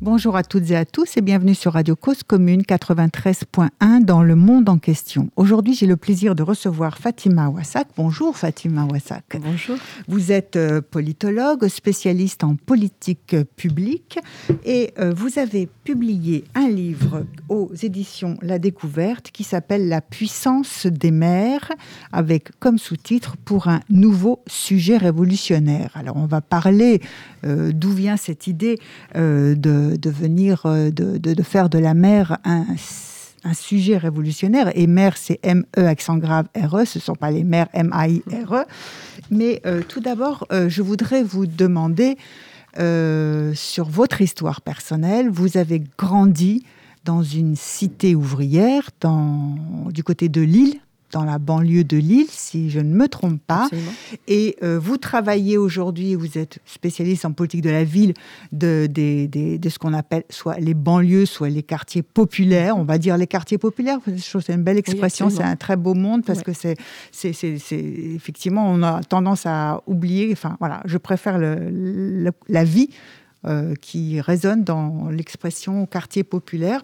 Bonjour à toutes et à tous et bienvenue sur Radio Cause Commune 93.1 dans le monde en question. Aujourd'hui, j'ai le plaisir de recevoir Fatima Wassak. Bonjour Fatima Wassak. Bonjour. Vous êtes euh, politologue, spécialiste en politique publique et euh, vous avez publié un livre aux éditions La Découverte qui s'appelle La puissance des mères avec comme sous-titre pour un nouveau sujet révolutionnaire. Alors on va parler euh, d'où vient cette idée de de, venir, euh, de, faire de la mer un, sujet révolutionnaire. Et mer, c'est M-E, accent grave, R-E, ce ne sont pas les mers M-A-I-R-E. Mais euh, tout d'abord, euh, je voudrais vous demander sur votre histoire personnelle. Vous avez grandi dans une cité ouvrière dans, du côté de Lille, dans la banlieue de Lille, si je ne me trompe pas. Et euh, vous travaillez aujourd'hui, vous êtes spécialiste en politique de la ville, de, de, ce qu'on appelle soit les banlieues, soit les quartiers populaires. On va dire les quartiers populaires, c'est une belle expression, c'est un très beau monde parce que c'est, c'est, effectivement, on a tendance à oublier, enfin voilà, je préfère le, la vie. Euh, qui résonne dans l'expression quartier populaire.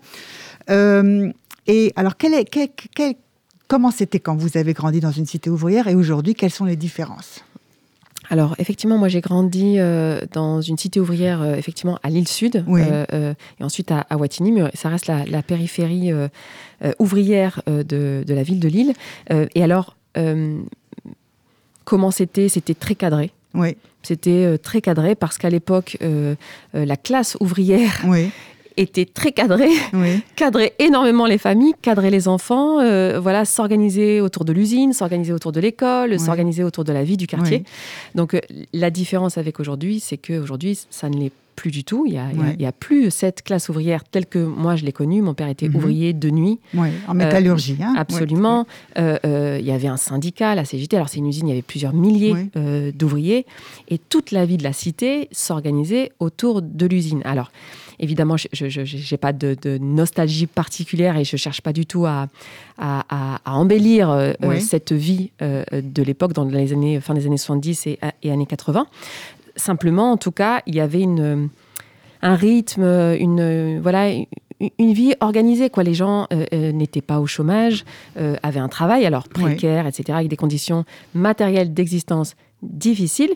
Euh, et alors, quel est, quel, quel, Comment c'était quand vous avez grandi dans une cité ouvrière et aujourd'hui, quelles sont les différences? Alors effectivement, moi j'ai grandi euh, dans une cité ouvrière, euh, effectivement à l'île Sud, euh, et ensuite à, à, mais ça reste la, périphérie ouvrière de, la ville de Lille. et alors, comment c'était? C'était très cadré. Oui. C'était très cadré parce qu'à l'époque, la classe ouvrière oui était très cadré, cadrer énormément les familles, cadrer les enfants, euh, voilà, s'organiser autour de l'usine, s'organiser autour de l'école, s'organiser autour de la vie du quartier. Donc euh, la différence avec aujourd'hui, c'est qu'aujourd'hui, ça ne l'est plus du tout. Il n'y a, plus cette classe ouvrière telle que moi je l'ai connue. Mon père était mhm. ouvrier de nuit. en métallurgie. Euh, hein. Absolument. il y avait un syndicat, la CGT. Alors c'est une usine, il y avait plusieurs milliers d'ouvriers. Et toute la vie de la cité s'organisait autour de l'usine. Alors Évidemment, je n'ai pas de, nostalgie particulière et je ne cherche pas du tout à, à, embellir euh, euh, cette vie euh, de l'époque, dans les années, fin des années 70 et, et, années 80. Simplement, en tout cas, il y avait une, un rythme, une, voilà, une vie organisée. Quoi. Les gens n'étaient pas au chômage, avaient un travail, alors précaire, etc., avec des conditions matérielles d'existence difficiles.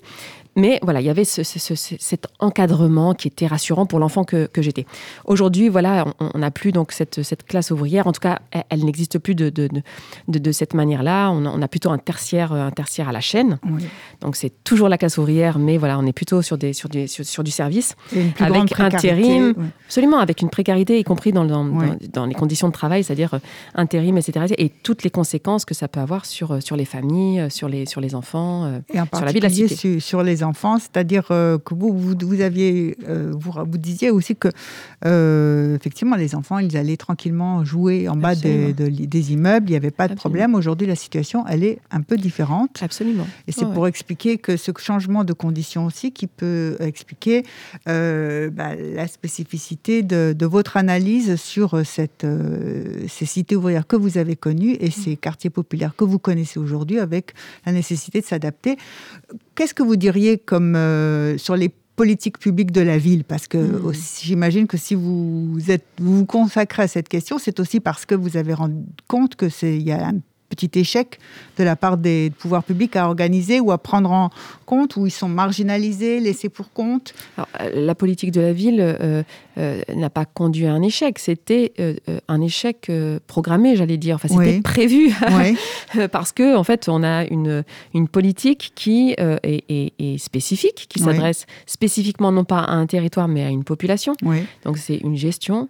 Mais voilà, il y avait cet encadrement qui était rassurant pour l'enfant que, j'étais. Aujourd'hui, voilà, on n'a plus donc cette, classe ouvrière. En tout cas, elle, n'existe plus de, de, cette manière-là. On, a plutôt un tertiaire, un tertiaire à la chaîne. Donc c'est toujours la classe ouvrière, mais voilà, on est plutôt sur, des, sur, sur, du service. avec intérim. Absolument, avec une précarité, y compris dans, dans, les conditions de travail, c'est-à-dire euh, intérim, etc. Et toutes les conséquences que ça peut avoir sur, euh, sur les familles, euh, sur les, sur les enfants, sur la vie de la cité. sur les enfants, c'est-à-dire euh, que vous, vous, aviez, euh, vous, vous, disiez aussi que, euh, effectivement, les enfants, ils allaient tranquillement jouer en bas des, des, immeubles, il n'y avait pas de problème. Aujourd'hui, la situation, elle est un peu différente. Absolument. Et c'est pour expliquer que ce changement de conditions aussi qui peut expliquer bah, la spécificité de, de, votre analyse sur cette, ces cités ouvrières que vous avez connues et ces quartiers populaires que vous connaissez aujourd'hui avec la nécessité de s'adapter. Qu'est-ce que vous diriez comme euh, sur les politiques publiques de la ville? Parce que hmm. j'imagine que si vous, êtes, vous vous consacrez à cette question, c'est aussi parce que vous avez rendu compte que c'est il y a un petit échec de la part des pouvoirs publics à organiser ou à prendre en compte, où ils sont marginalisés, laissés pour compte euh, La politique de la ville euh, euh, n'a pas conduit à un échec, c'était un échec programmé, j'allais dire. Enfin, c'était prévu, parce que en fait, on a une, une politique qui est, spécifique, qui s'adresse spécifiquement non pas à un territoire, mais à une population. Donc, c'est une gestion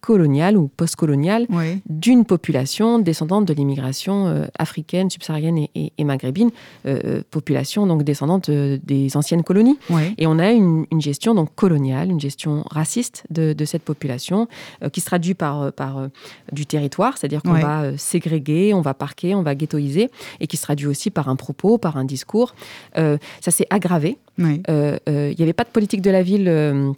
coloniale ou post-coloniale d'une population descendante de l'immigration euh, africaine, subsaharienne et, maghrébine, euh, euh, population donc descendante des anciennes colonies. Et on a une, gestion donc coloniale, une gestion raciste de, cette population qui se traduit par, par du territoire, c'est-à-dire qu'on va ségréguer, on va parquer, on va ghettoiser, et qui se traduit aussi par un propos, par un discours. ça s'est aggravé. Il n'y avait pas de politique de la ville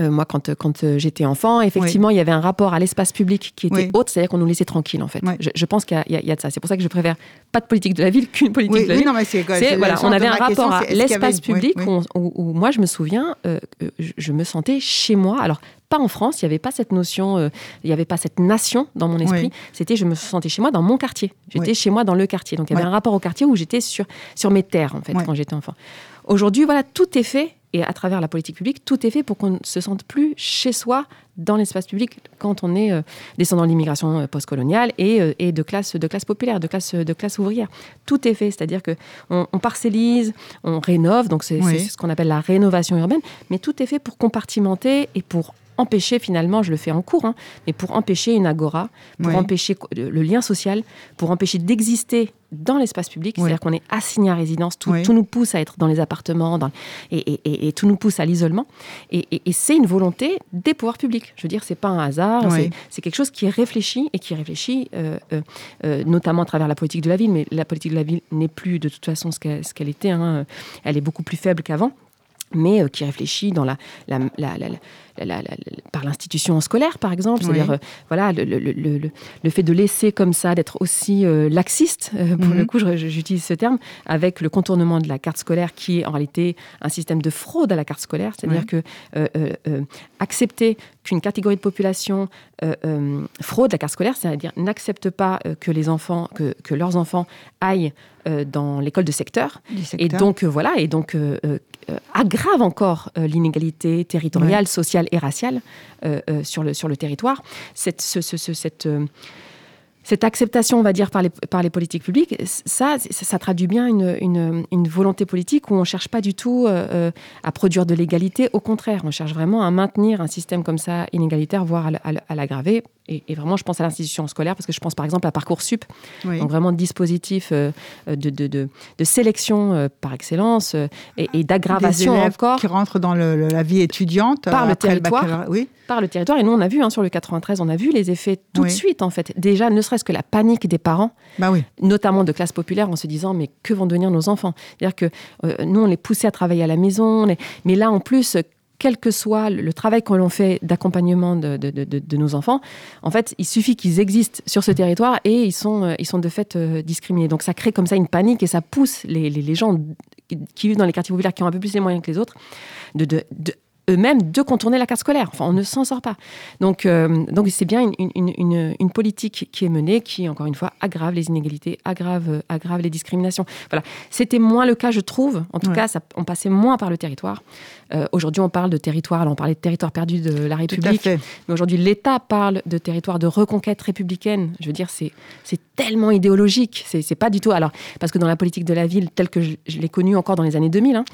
euh, moi, quand, quand euh, j'étais enfant, effectivement, il y avait un rapport à l'espace public qui était autre, c'est-à-dire qu'on nous laissait tranquille, en fait. Je, pense qu'il y, a de ça. C'est pour ça que je préfère pas de politique de la ville qu'une politique de la ville. Non, mais c'est, voilà, on avait un rapport à l'espace public où, moi, je me souviens, euh, je, me sentais chez moi. Alors, pas en France, il n'y avait pas cette notion, il n'y avait pas cette nation dans mon esprit. C'était, je me sentais chez moi dans mon quartier. J'étais chez moi dans le quartier. Donc, il y avait un rapport au quartier où j'étais sur, sur mes terres, en fait, quand j'étais enfant. Aujourd'hui, voilà, tout est fait et à travers la politique publique, tout est fait pour qu'on ne se sente plus chez soi dans l'espace public quand on est euh, descendant de l'immigration euh, postcoloniale et, euh, et, de classe de classe populaire, de classe de classe ouvrière. Tout est fait, c'est-à-dire que on, parcellise, on rénove, donc c'est ce qu'on appelle la rénovation urbaine, mais tout est fait pour compartimenter et pour empêcher finalement, je le fais en cours, hein, mais pour empêcher une agora, pour empêcher le lien social, pour empêcher d'exister dans l'espace public, c'est-à-dire qu'on est assigné à résidence, tout, nous pousse à être dans les appartements et, tout nous pousse à l'isolement. Et, c'est une volonté des pouvoirs publics. Je veux dire, c'est pas un hasard, c'est quelque chose qui est réfléchi et qui réfléchit euh, euh, euh, notamment à travers la politique de la ville, mais la politique de la ville n'est plus de toute façon ce qu'elle était, hein. elle est beaucoup plus faible qu'avant mais qui réfléchit dans la, la, la, par l'institution scolaire, par exemple. C'est-à-dire, euh, voilà, le, le, le, fait de laisser comme ça, d'être aussi euh, laxiste, euh, pour le mhm. coup, j'utilise ce terme, avec le contournement de la carte scolaire, qui est en réalité un système de fraude à la carte scolaire. C'est-à-dire que accepter qu'une catégorie de population fraude la carte scolaire, c'est-à-dire n'accepte pas que les enfants, que, que leurs enfants aillent dans l'école de secteur. Et donc, voilà, et donc aggrave encore l'inégalité territoriale, sociale et raciale euh, euh, sur, le, sur le territoire. Cette, ce, cette, euh, cette acceptation, on va dire, par les, par les politiques publiques, ça, ça, traduit bien une, une, une, volonté politique où on ne cherche pas du tout à produire de l'égalité. Au contraire, on cherche vraiment à maintenir un système comme ça inégalitaire, voire à l'aggraver et, vraiment, je pense à l'institution scolaire parce que je pense par exemple à Parcoursup, donc vraiment dispositif euh, de, de, de, sélection euh, par excellence euh, et, d'aggravation encore. Qui rentrent dans la vie étudiante par le territoire. oui. Par le territoire. Et nous, on a vu hein, sur le 93, on a vu les effets tout de suite en fait. Déjà, ne serait-ce que la panique des parents, bah oui. notamment de classe populaire, en se disant mais que vont devenir nos enfants? C'est-à-dire que nous, on les poussait à travailler à la maison, mais là en plus quel que soit le travail que l'on fait d'accompagnement de, nos enfants, en fait, il suffit qu'ils existent sur ce territoire et ils sont, euh, ils sont de fait euh, discriminés. Donc ça crée comme ça une panique et ça pousse les, les, gens qui vivent dans les quartiers populaires, qui ont un peu plus les moyens que les autres, de, eux-mêmes de contourner la carte scolaire. Enfin, on ne s'en sort pas. Donc, euh, donc c'est bien une, une, une, politique qui est menée, qui, encore une fois, aggrave les inégalités, aggrave, aggrave les discriminations. Voilà. C'était moins le cas, je trouve. En tout cas, ça, on passait moins par le territoire. Euh, aujourd'hui, on parle de territoire. Alors, on parlait de territoire perdu de la République. Mais aujourd'hui, l'État parle de territoire de reconquête républicaine. Je veux dire, c'est tellement idéologique. C'est pas du tout. Alors, parce que dans la politique de la ville, telle que je, l'ai connue encore dans les années 2000, hein,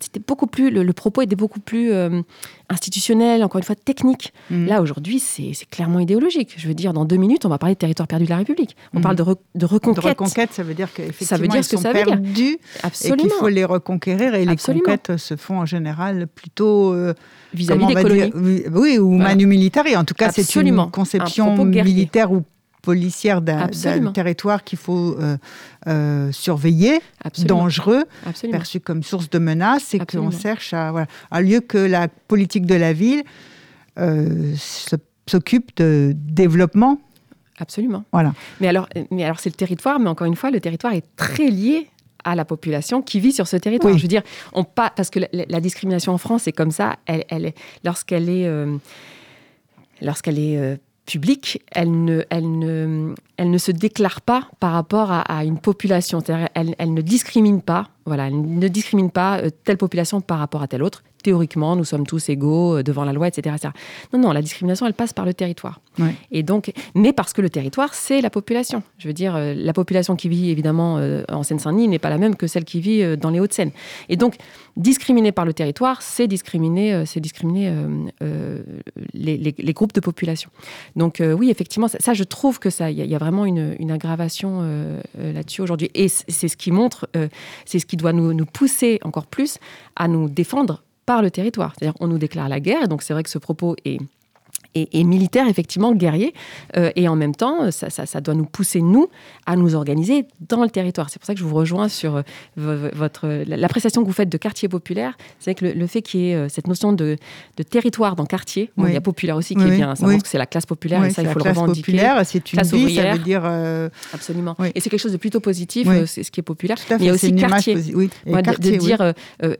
c'était beaucoup plus. Le, propos était beaucoup plus. Euh, institutionnel, encore une fois technique. Mhm. Là, aujourd'hui, c'est clairement idéologique. Je veux dire, dans deux minutes, on va parler de territoire perdu de la République. On mhm. parle de, de, reconquête. De reconquête, ça veut dire qu'effectivement, ils sont perdus et qu'il faut les reconquérir. Et les conquêtes se font en général plutôt... Euh, Vis-à-vis des colonies. oui, ou manu militari. En tout cas, c'est une conception militaire ou policière d'un territoire qu'il faut euh, euh, surveiller, dangereux, perçu comme source de menace, et qu'on cherche à, voilà, à lieu que la politique de la ville euh, s'occupe de développement. Absolument. Voilà. Mais alors, mais alors c'est le territoire, mais encore une fois, le territoire est très lié à la population qui vit sur ce territoire. Je veux dire, on pas parce que la, discrimination en France est comme ça. Elle, elle lorsqu'elle est lorsqu'elle est publique, elle ne, elle, ne, elle ne se déclare pas par rapport à, une population. Elle, elle, ne discrimine pas, voilà, elle ne discrimine pas euh, telle population par rapport à telle autre théoriquement, nous sommes tous égaux euh, devant la loi, etc., Non, non, la discrimination, elle passe par le territoire. Et donc, mais parce que le territoire, c'est la population. Je veux dire, euh, la population qui vit évidemment euh, en Seine-Saint-Denis n'est pas la même que celle qui vit dans les Hauts-de-Seine. Et donc, discriminer par le territoire, c'est discriminer, c'est discriminer les, groupes de population. Donc, oui, effectivement, ça, je trouve que ça, il y, a vraiment une, aggravation là-dessus aujourd'hui. Et c'est ce qui montre, c'est ce qui doit nous, nous pousser encore plus à nous défendre par le territoire. C'est-à-dire on nous déclare la guerre, et donc c'est vrai que ce propos est, et, militaire, effectivement, guerrier. Euh, et en même temps, ça, ça, doit nous pousser, nous, à nous organiser dans le territoire. C'est pour ça que je vous rejoins sur euh, votre l'appréciation que vous faites de quartier populaire. C'est que le, fait qu'il y ait euh, cette notion de, de territoire dans quartier, il y a populaire aussi qui est bien. Ça montre que c'est la classe populaire et ça, il faut le revendiquer. populaire, c'est une vie, ça veut dire... Absolument. Et c'est quelque chose de plutôt positif, c'est ce qui est populaire. Mais il y a aussi quartier. de, dire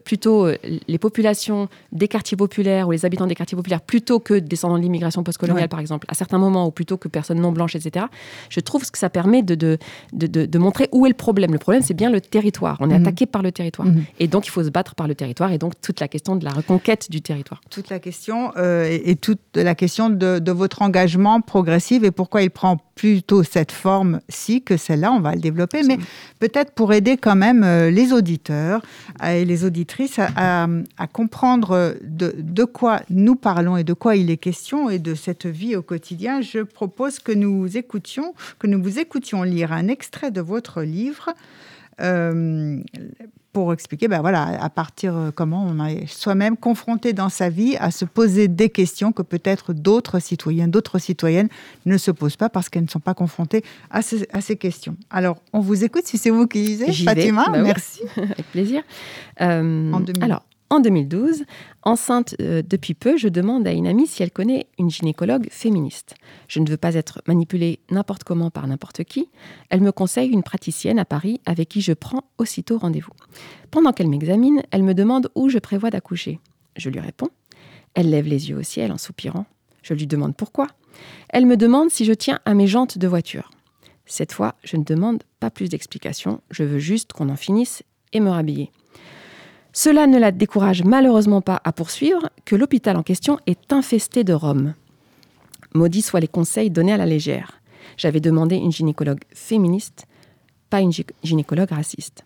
plutôt les populations des quartiers populaires ou les habitants des quartiers populaires plutôt que descendants de l'immigration postcoloniale, par exemple, à certains moments, ou plutôt que personnes non blanches, etc., je trouve que ça permet de, de, de, montrer où est le problème. Le problème, c'est bien le territoire. On est mhm. attaqué par le territoire. Mhm. Et donc, il faut se battre par le territoire. Et donc, toute la question de la reconquête du territoire. Toute la question, euh, et, toute la question de, votre engagement progressif et pourquoi il prend plutôt cette forme-ci que celle-là. On va le développer. Mais peut-être pour aider quand même euh, les auditeurs et les auditrices à, à comprendre de, de quoi nous parlons et de quoi il est question et de cette vie au quotidien, je propose que nous écoutions, que nous vous écoutions lire un extrait de votre livre. Euh, pour expliquer ben voilà, à partir euh, comment on est soi-même confronté dans sa vie à se poser des questions que peut-être d'autres citoyens, d'autres citoyennes ne se posent pas parce qu'elles ne sont pas confrontées à, ces questions. Alors, on vous écoute si c'est vous qui lisez, Fatima. Bah merci. Avec plaisir. Euh, alors, en 2012, enceinte euh, depuis peu, je demande à une amie si elle connaît une gynécologue féministe. Je ne veux pas être manipulée n'importe comment par n'importe qui. Elle me conseille une praticienne à Paris avec qui je prends aussitôt rendez-vous. Pendant qu'elle m'examine, elle me demande où je prévois d'accoucher. Je lui réponds. Elle lève les yeux au ciel en soupirant. Je lui demande pourquoi. Elle me demande si je tiens à mes jantes de voiture. Cette fois, je ne demande pas plus d'explications, je veux juste qu'on en finisse et me rhabiller. Cela ne la décourage malheureusement pas à poursuivre que l'hôpital en question est infesté de Roms. Maudits soient les conseils donnés à la légère. J'avais demandé une gynécologue féministe, pas une gynécologue raciste.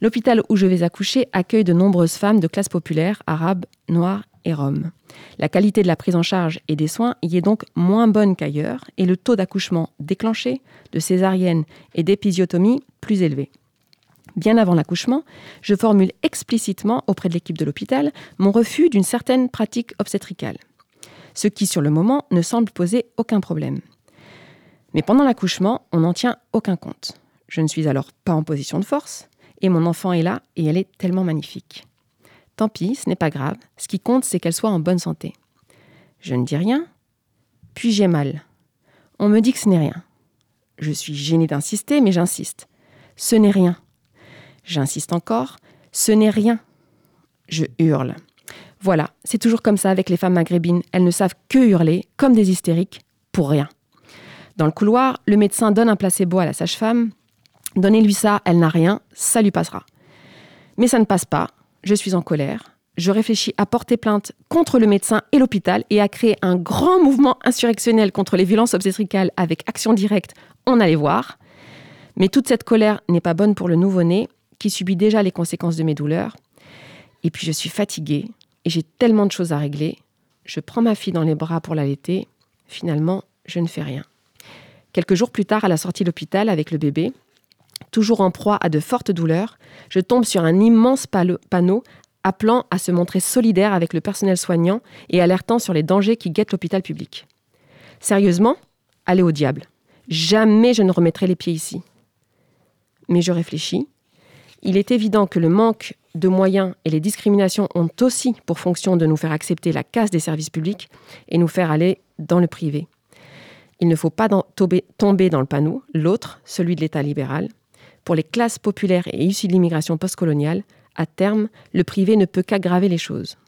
L'hôpital où je vais accoucher accueille de nombreuses femmes de classe populaire, arabes, noires et roms. La qualité de la prise en charge et des soins y est donc moins bonne qu'ailleurs et le taux d'accouchement déclenché, de césarienne et d'épisiotomie plus élevé. Bien avant l'accouchement, je formule explicitement auprès de l'équipe de l'hôpital mon refus d'une certaine pratique obstétricale, ce qui sur le moment ne semble poser aucun problème. Mais pendant l'accouchement, on n'en tient aucun compte. Je ne suis alors pas en position de force, et mon enfant est là et elle est tellement magnifique. Tant pis, ce n'est pas grave, ce qui compte c'est qu'elle soit en bonne santé. Je ne dis rien, puis j'ai mal. On me dit que ce n'est rien. Je suis gênée d'insister, mais j'insiste. Ce n'est rien. J'insiste encore, ce n'est rien. Je hurle. Voilà, c'est toujours comme ça avec les femmes maghrébines, elles ne savent que hurler, comme des hystériques, pour rien. Dans le couloir, le médecin donne un placebo à la sage-femme. Donnez-lui ça, elle n'a rien, ça lui passera. Mais ça ne passe pas, je suis en colère. Je réfléchis à porter plainte contre le médecin et l'hôpital et à créer un grand mouvement insurrectionnel contre les violences obstétricales avec action directe, on allait voir. Mais toute cette colère n'est pas bonne pour le nouveau-né qui subit déjà les conséquences de mes douleurs. Et puis je suis fatiguée et j'ai tellement de choses à régler. Je prends ma fille dans les bras pour l'allaiter. Finalement, je ne fais rien. Quelques jours plus tard, à la sortie de l'hôpital avec le bébé, toujours en proie à de fortes douleurs, je tombe sur un immense panneau appelant à se montrer solidaire avec le personnel soignant et alertant sur les dangers qui guettent l'hôpital public. Sérieusement, allez au diable. Jamais je ne remettrai les pieds ici. Mais je réfléchis il est évident que le manque de moyens et les discriminations ont aussi pour fonction de nous faire accepter la casse des services publics et nous faire aller dans le privé. Il ne faut pas tomber dans le panneau, l'autre, celui de l'État libéral. Pour les classes populaires et issues de l'immigration postcoloniale, à terme, le privé ne peut qu'aggraver les choses.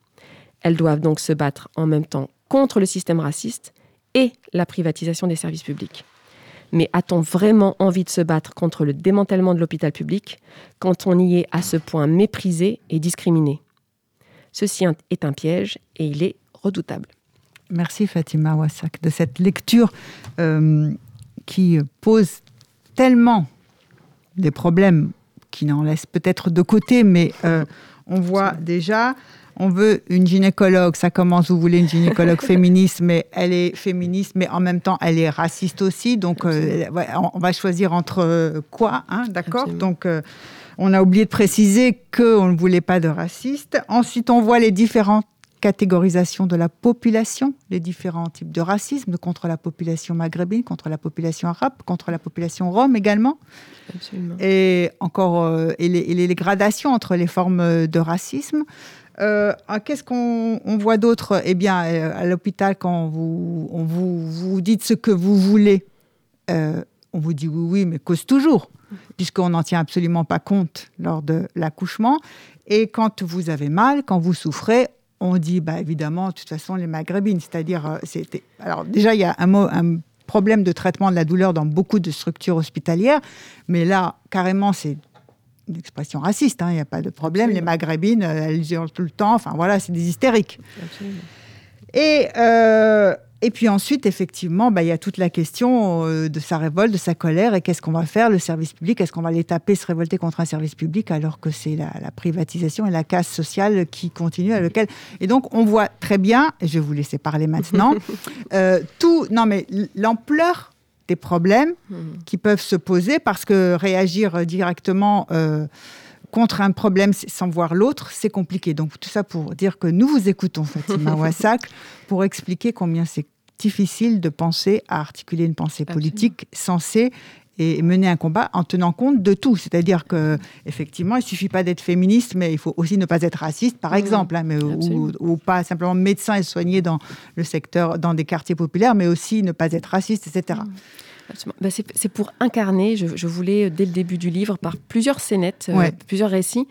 Elles doivent donc se battre en même temps contre le système raciste et la privatisation des services publics. Mais a-t-on vraiment envie de se battre contre le démantèlement de l'hôpital public quand on y est à ce point méprisé et discriminé? Ceci est un piège et il est redoutable. Merci Fatima Wassak de cette lecture euh, qui pose tellement des problèmes qui n'en laissent peut-être de côté, mais euh, on voit déjà on veut une gynécologue, ça commence, vous voulez une gynécologue féministe, mais elle est féministe, mais en même temps, elle est raciste aussi. Donc, euh, on va choisir entre euh, quoi, hein, d'accord? Donc, euh, on a oublié de préciser qu'on ne voulait pas de raciste. Ensuite, on voit les différentes catégorisation de la population, les différents types de racisme contre la population maghrébine, contre la population arabe, contre la population rome également. Absolument. Et encore, euh, et, les, gradations entre les formes de racisme. Euh, qu'est-ce qu'on voit d'autre? Eh bien, à l'hôpital, quand vous, on vous, vous dites ce que vous voulez, on vous dit oui, oui, mais cause toujours, puisqu'on n'en tient absolument pas compte lors de l'accouchement. Et quand vous avez mal, quand vous souffrez, on dit bah, évidemment, de toute façon, les maghrébines. C'est-à-dire, euh, c'était. Alors, déjà, il y a un, un problème de traitement de la douleur dans beaucoup de structures hospitalières, mais là, carrément, c'est une expression raciste, hein, il n'y a pas de problème. Les maghrébines, euh, elles hurlent tout le temps, enfin voilà, c'est des hystériques. Absolument. Et euh, et puis ensuite, effectivement, bah, il y a toute la question euh, de sa révolte, de sa colère, et qu'est-ce qu'on va faire, le service public Est-ce qu'on va les taper, se révolter contre un service public, alors que c'est la, privatisation et la casse sociale qui continue à lequel... Et donc, on voit très bien, et je vais vous laisser parler maintenant, euh, tout... Non, mais l'ampleur des problèmes hmm. qui peuvent se poser, parce que réagir directement... Euh, contre un problème sans voir l'autre, c'est compliqué. Donc tout ça pour dire que nous vous écoutons, Fatima Wassak, pour expliquer combien c'est difficile de penser à articuler une pensée politique censée et mener un combat en tenant compte de tout. C'est-à-dire que effectivement, il suffit pas d'être féministe, mais il faut aussi ne pas être raciste, par mmh. exemple, hein, mais, ou, pas simplement médecin et soigner dans le secteur, dans des quartiers populaires, mais aussi ne pas être raciste, etc. Mmh. Bah, c'est pour incarner, je, voulais, dès le début du livre, par plusieurs scénettes, euh, plusieurs récits,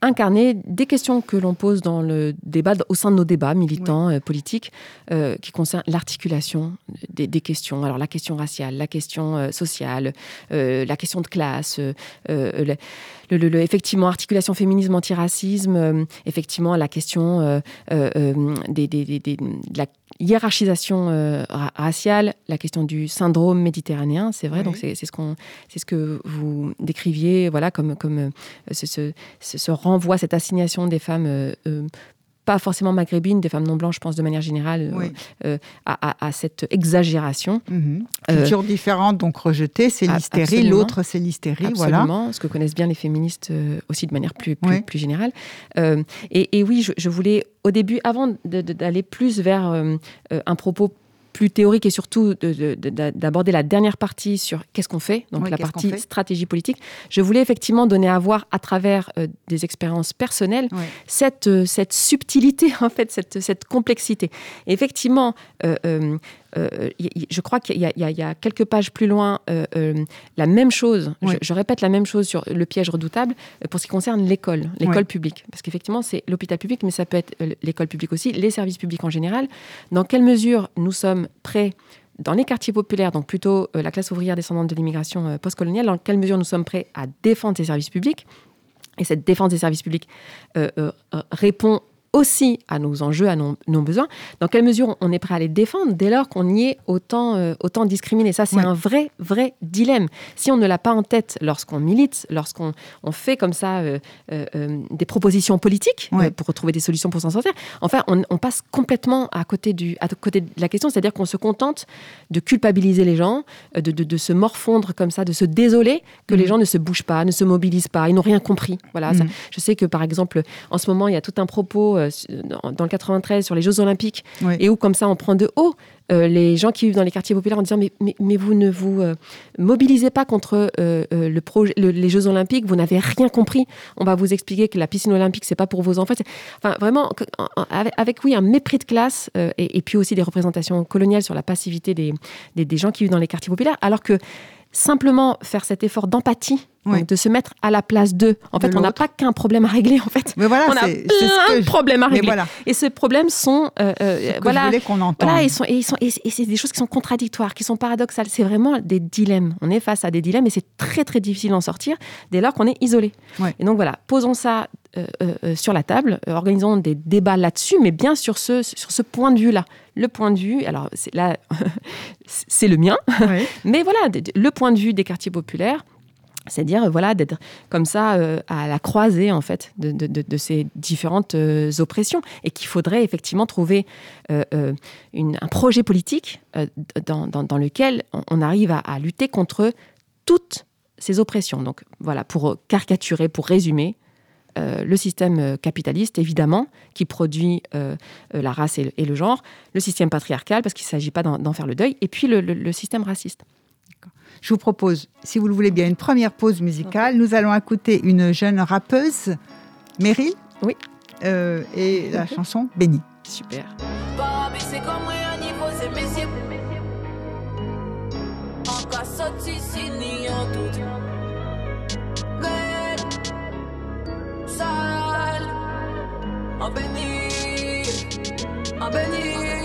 incarner des questions que l'on pose dans le débat, au sein de nos débats militants, euh, politiques, euh, qui concernent l'articulation des, questions. Alors la question raciale, la question euh, sociale, la question de classe, le, effectivement articulation féminisme, antiracisme, effectivement la question des, de la hiérarchisation euh, raciale, la question du syndrome méditerranéen, c'est vrai, donc c'est ce, qu'on, c'est ce que vous décriviez, voilà, comme, comme euh, ce, ce, renvoi, cette assignation des femmes euh, pas forcément maghrébines, des femmes non blanches, je pense de manière générale, à, cette exagération. Mhm. Culture différente, donc rejetée, c'est l'hystérie, l'autre c'est l'hystérie, absolument, ce que connaissent bien les féministes aussi de manière plus, plus, générale. Et, et, oui, je, je voulais au début, avant d'aller plus vers euh, euh, un propos plus théorique et surtout d'aborder la dernière partie sur qu'est-ce qu'on fait, donc la partie stratégie politique, je voulais effectivement donner à voir à travers euh, des expériences personnelles cette, cette subtilité, en fait, cette, cette complexité. effectivement, euh, je crois qu'il y, a quelques pages plus loin euh, euh, la même chose. Je, répète la même chose sur le piège redoutable pour ce qui concerne l'école, l'école publique. Parce qu'effectivement, c'est l'hôpital public, mais ça peut être l'école publique aussi, les services publics en général. Dans quelle mesure nous sommes prêts dans les quartiers populaires, donc plutôt la classe ouvrière descendante de l'immigration postcoloniale, dans quelle mesure nous sommes prêts à défendre ces services publics? Et cette défense des services publics répond aussi à nos enjeux, à nos, besoins, dans quelle mesure on est prêt à les défendre dès lors qu'on y est autant, euh, autant discriminé? Ça, c'est un vrai, vrai dilemme. Si on ne l'a pas en tête lorsqu'on milite, lorsqu'on on fait comme ça euh, euh, des propositions politiques pour retrouver des solutions pour s'en sortir, enfin, on, on, passe complètement à côté, du, à côté de la question, c'est-à-dire qu'on se contente de culpabiliser les gens, de, de, de, se morfondre comme ça, de se désoler que les mm. gens ne se bougent pas, ne se mobilisent pas, ils n'ont rien compris. Voilà, ça, mm. je sais que par exemple, en ce moment, il y a tout un propos dans le 93 sur les Jeux Olympiques, et où comme ça on prend de haut euh, les gens qui vivent dans les quartiers populaires en disant mais, mais, vous ne vous euh, mobilisez pas contre euh, le projet, les Jeux Olympiques, vous n'avez rien compris. On va vous expliquer que la piscine olympique c'est pas pour vos enfants. Enfin vraiment avec, oui un mépris de classe et, puis aussi des représentations coloniales sur la passivité des, des, des gens qui vivent dans les quartiers populaires, alors que simplement faire cet effort d'empathie, de se mettre à la place d'eux. En fait, on n'a pas qu'un problème à régler. En fait, mais voilà, on a plein de problèmes à régler. Et ces problèmes sont, euh, euh, voilà, qu'on. Voilà, et, sont, et, sont, et, c'est des choses qui sont contradictoires, qui sont paradoxales. C'est vraiment des dilemmes. On est face à des dilemmes et c'est très très difficile d'en sortir dès lors qu'on est isolé. Et donc voilà, posons ça euh, sur la table, organisons des débats là-dessus, mais bien sur ce, sur ce point de vue-là. Le point de vue, alors là, c'est le mien, mais voilà, le point de vue des quartiers populaires, c'est-à-dire voilà d'être comme ça euh, à la croisée en fait de, ces différentes euh, oppressions et qu'il faudrait effectivement trouver euh, un projet politique dans, lequel on, arrive à, lutter contre toutes ces oppressions. Donc voilà pour caricaturer, pour résumer, le système capitaliste, évidemment, qui produit la race et le, genre, le système patriarcal, parce qu'il ne s'agit pas d'en faire le deuil, et puis le, système raciste. Je vous propose, si vous le voulez bien, une première pause musicale. Nous allons écouter une jeune rappeuse, Meryl. Oui. et la chanson Béni. Super. en béni, en béni.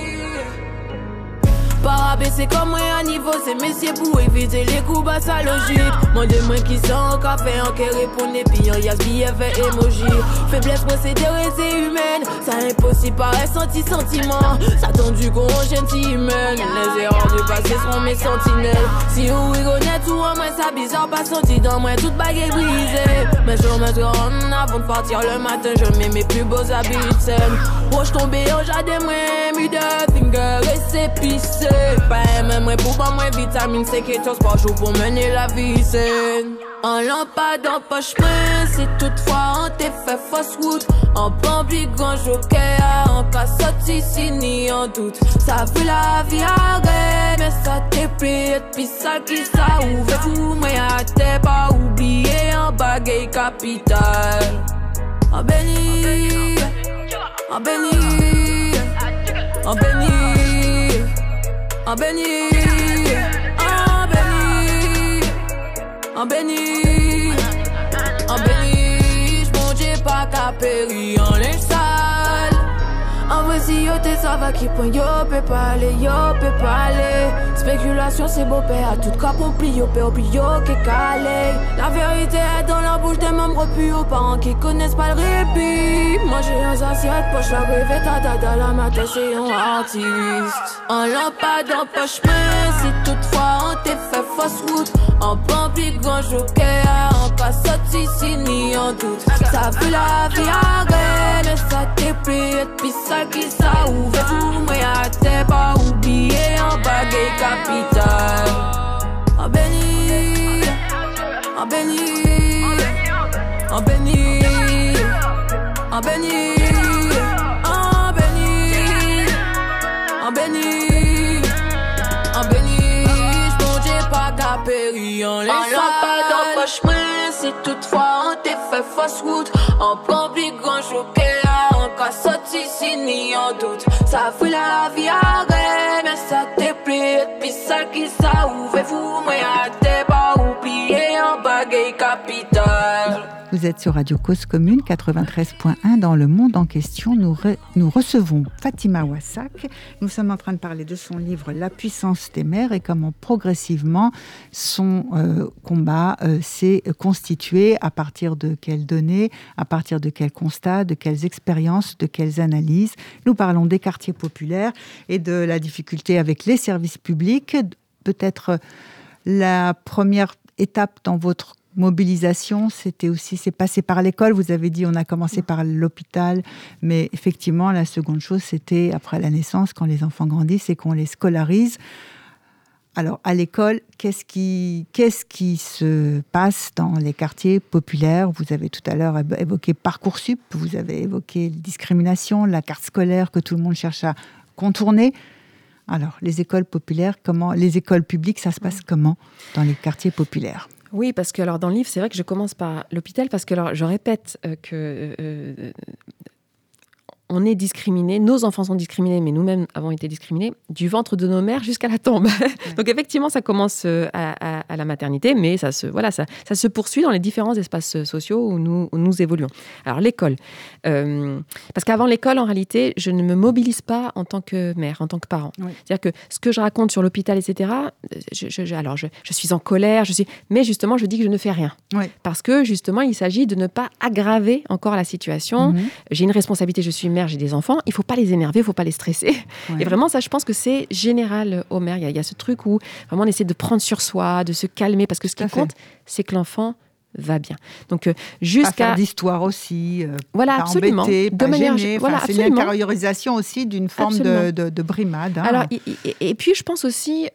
Par abaisser comme moi à niveau, c'est messieurs pour éviter les coups bas sa logique. Mon démon qui sent un café, en qui répond et puis un yas fait emoji. Faiblesse procédure c'est humaine, ça impossible par senti sentiment. Ça tendu qu'on gentil humaine, les erreurs du passé seront mes sentinelles. Si vous rigolez tout en moi, ça bizarre pas senti dans moi, toute baguette brisée. Mais je me en avant de partir le matin, je mets mes plus beaux habits de Moi je tombé au jardin, moi, mis de finger et c'est pissé. Pa mwen mwen pou ban mwen vitamine C Ketos pa jou pou mene la vi sen An lampad an poch mwen Si toutfwa an te fe fos wout An bambi ganjou ke a An si ni an dout Sa vu la vi agre Men sa te pet Pi sa ki sa ouve Fou mwen a te pa oubliye An bagay kapital An beni An beni An beni en béni, en béni, en béni, en béni, j'monte pas qu'à périr en linge sale. Te ça va qui point yo peut pas yo peut pas. Spéculation, c'est beau père, à tout cas pour yo peut yo qui calé. La vérité est dans la bouche des membres plus aux parents qui connaissent pas le répit. Moi j'ai un assiette poche, la rêve ta dada, la matin c'est un artiste. En lampade en poche, mais si toutefois on t'est fait fausse route. En pampi, grand joker, en pas sorti si ni en doute. Ça veut la vie arrête, mais ça t'est pris, et puis ça qui ça ouvre tout, mais à t'es pas oublié en baguette capital. En béni, en béni, en béni, en béni. En lampade en poche Si toutefois on fait fausse route. En bambi grand choqué En cas sorti si ni en doute. Ça fait la vie à Mais ça t'est pris Puis ça qui ça ouvrez-vous Moi à t'es pas. Oublié En bagaille capitale vous êtes sur Radio Cause Commune 93.1 dans le monde en question. Nous, recevons Fatima Wassak. Nous sommes en train de parler de son livre La puissance des mères et comment progressivement son euh, combat euh, s'est constitué à partir de quelles données, à partir de quels constats, de quelles expériences, de quelles analyses. Nous parlons des quartiers populaires et de la difficulté avec les services publics. Peut-être la première étape dans votre mobilisation, c'était aussi, c'est passé par l'école. Vous avez dit, on a commencé par l'hôpital, mais effectivement, la seconde chose, c'était après la naissance, quand les enfants grandissent et qu'on les scolarise. Alors, à l'école, qu'est-ce qui, qu'est-ce qui se passe dans les quartiers populaires? Vous avez tout à l'heure évoqué Parcoursup, vous avez évoqué discrimination, la carte scolaire que tout le monde cherche à contourner. Alors, les écoles populaires, comment, les écoles publiques, ça se passe comment dans les quartiers populaires? Oui, parce que alors dans le livre, c'est vrai que je commence par l'hôpital parce que alors je répète euh, que euh, euh, on est discriminé, nos enfants sont discriminés, mais nous-mêmes avons été discriminés du ventre de nos mères jusqu'à la tombe. Donc effectivement, ça commence euh, à, la maternité, mais ça se, voilà, ça, ça, se poursuit dans les différents espaces sociaux où nous, nous évoluons. Alors l'école, euh, parce qu'avant l'école, en réalité, je ne me mobilise pas en tant que mère, en tant que parent. C'est-à-dire que ce que je raconte sur l'hôpital, etc., je, alors je, suis en colère, je suis, mais justement, je dis que je ne fais rien. Parce que justement, il s'agit de ne pas aggraver encore la situation. Mhm. J'ai une responsabilité, je suis mère, j'ai des enfants, il faut pas les énerver, il faut pas les stresser. Et vraiment, ça, je pense que c'est général aux mères. Il y, a, ce truc où vraiment on essaie de prendre sur soi, de se calmer, parce que ce qui compte, c'est que l'enfant va bien. Donc jusqu'à d'histoire aussi. voilà, absolument. Embêter, de manière, voilà, c'est une intériorisation aussi d'une forme de, de, brimade. Hein. Alors, et, puis je pense aussi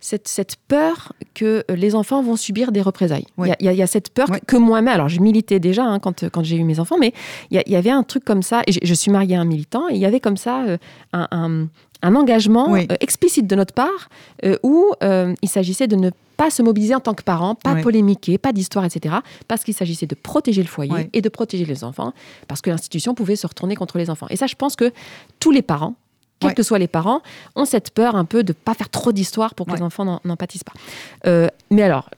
cette, cette, peur que les enfants vont subir des représailles. Il y, y, a cette peur que, moi-même, alors je militais déjà hein, quand, quand j'ai eu mes enfants, mais il y, avait un truc comme ça, et je, suis mariée à un militant, et il y avait comme ça un, un engagement euh, explicite de notre part euh, où euh, il s'agissait de ne pas se mobiliser en tant que parent, pas polémiquer, pas d'histoire, etc. Parce qu'il s'agissait de protéger le foyer et de protéger les enfants, parce que l'institution pouvait se retourner contre les enfants. Et ça, je pense que tous les parents, quels que soient les parents, ont cette peur un peu de ne pas faire trop d'histoire pour que les enfants n'en pâtissent pas. mais alors,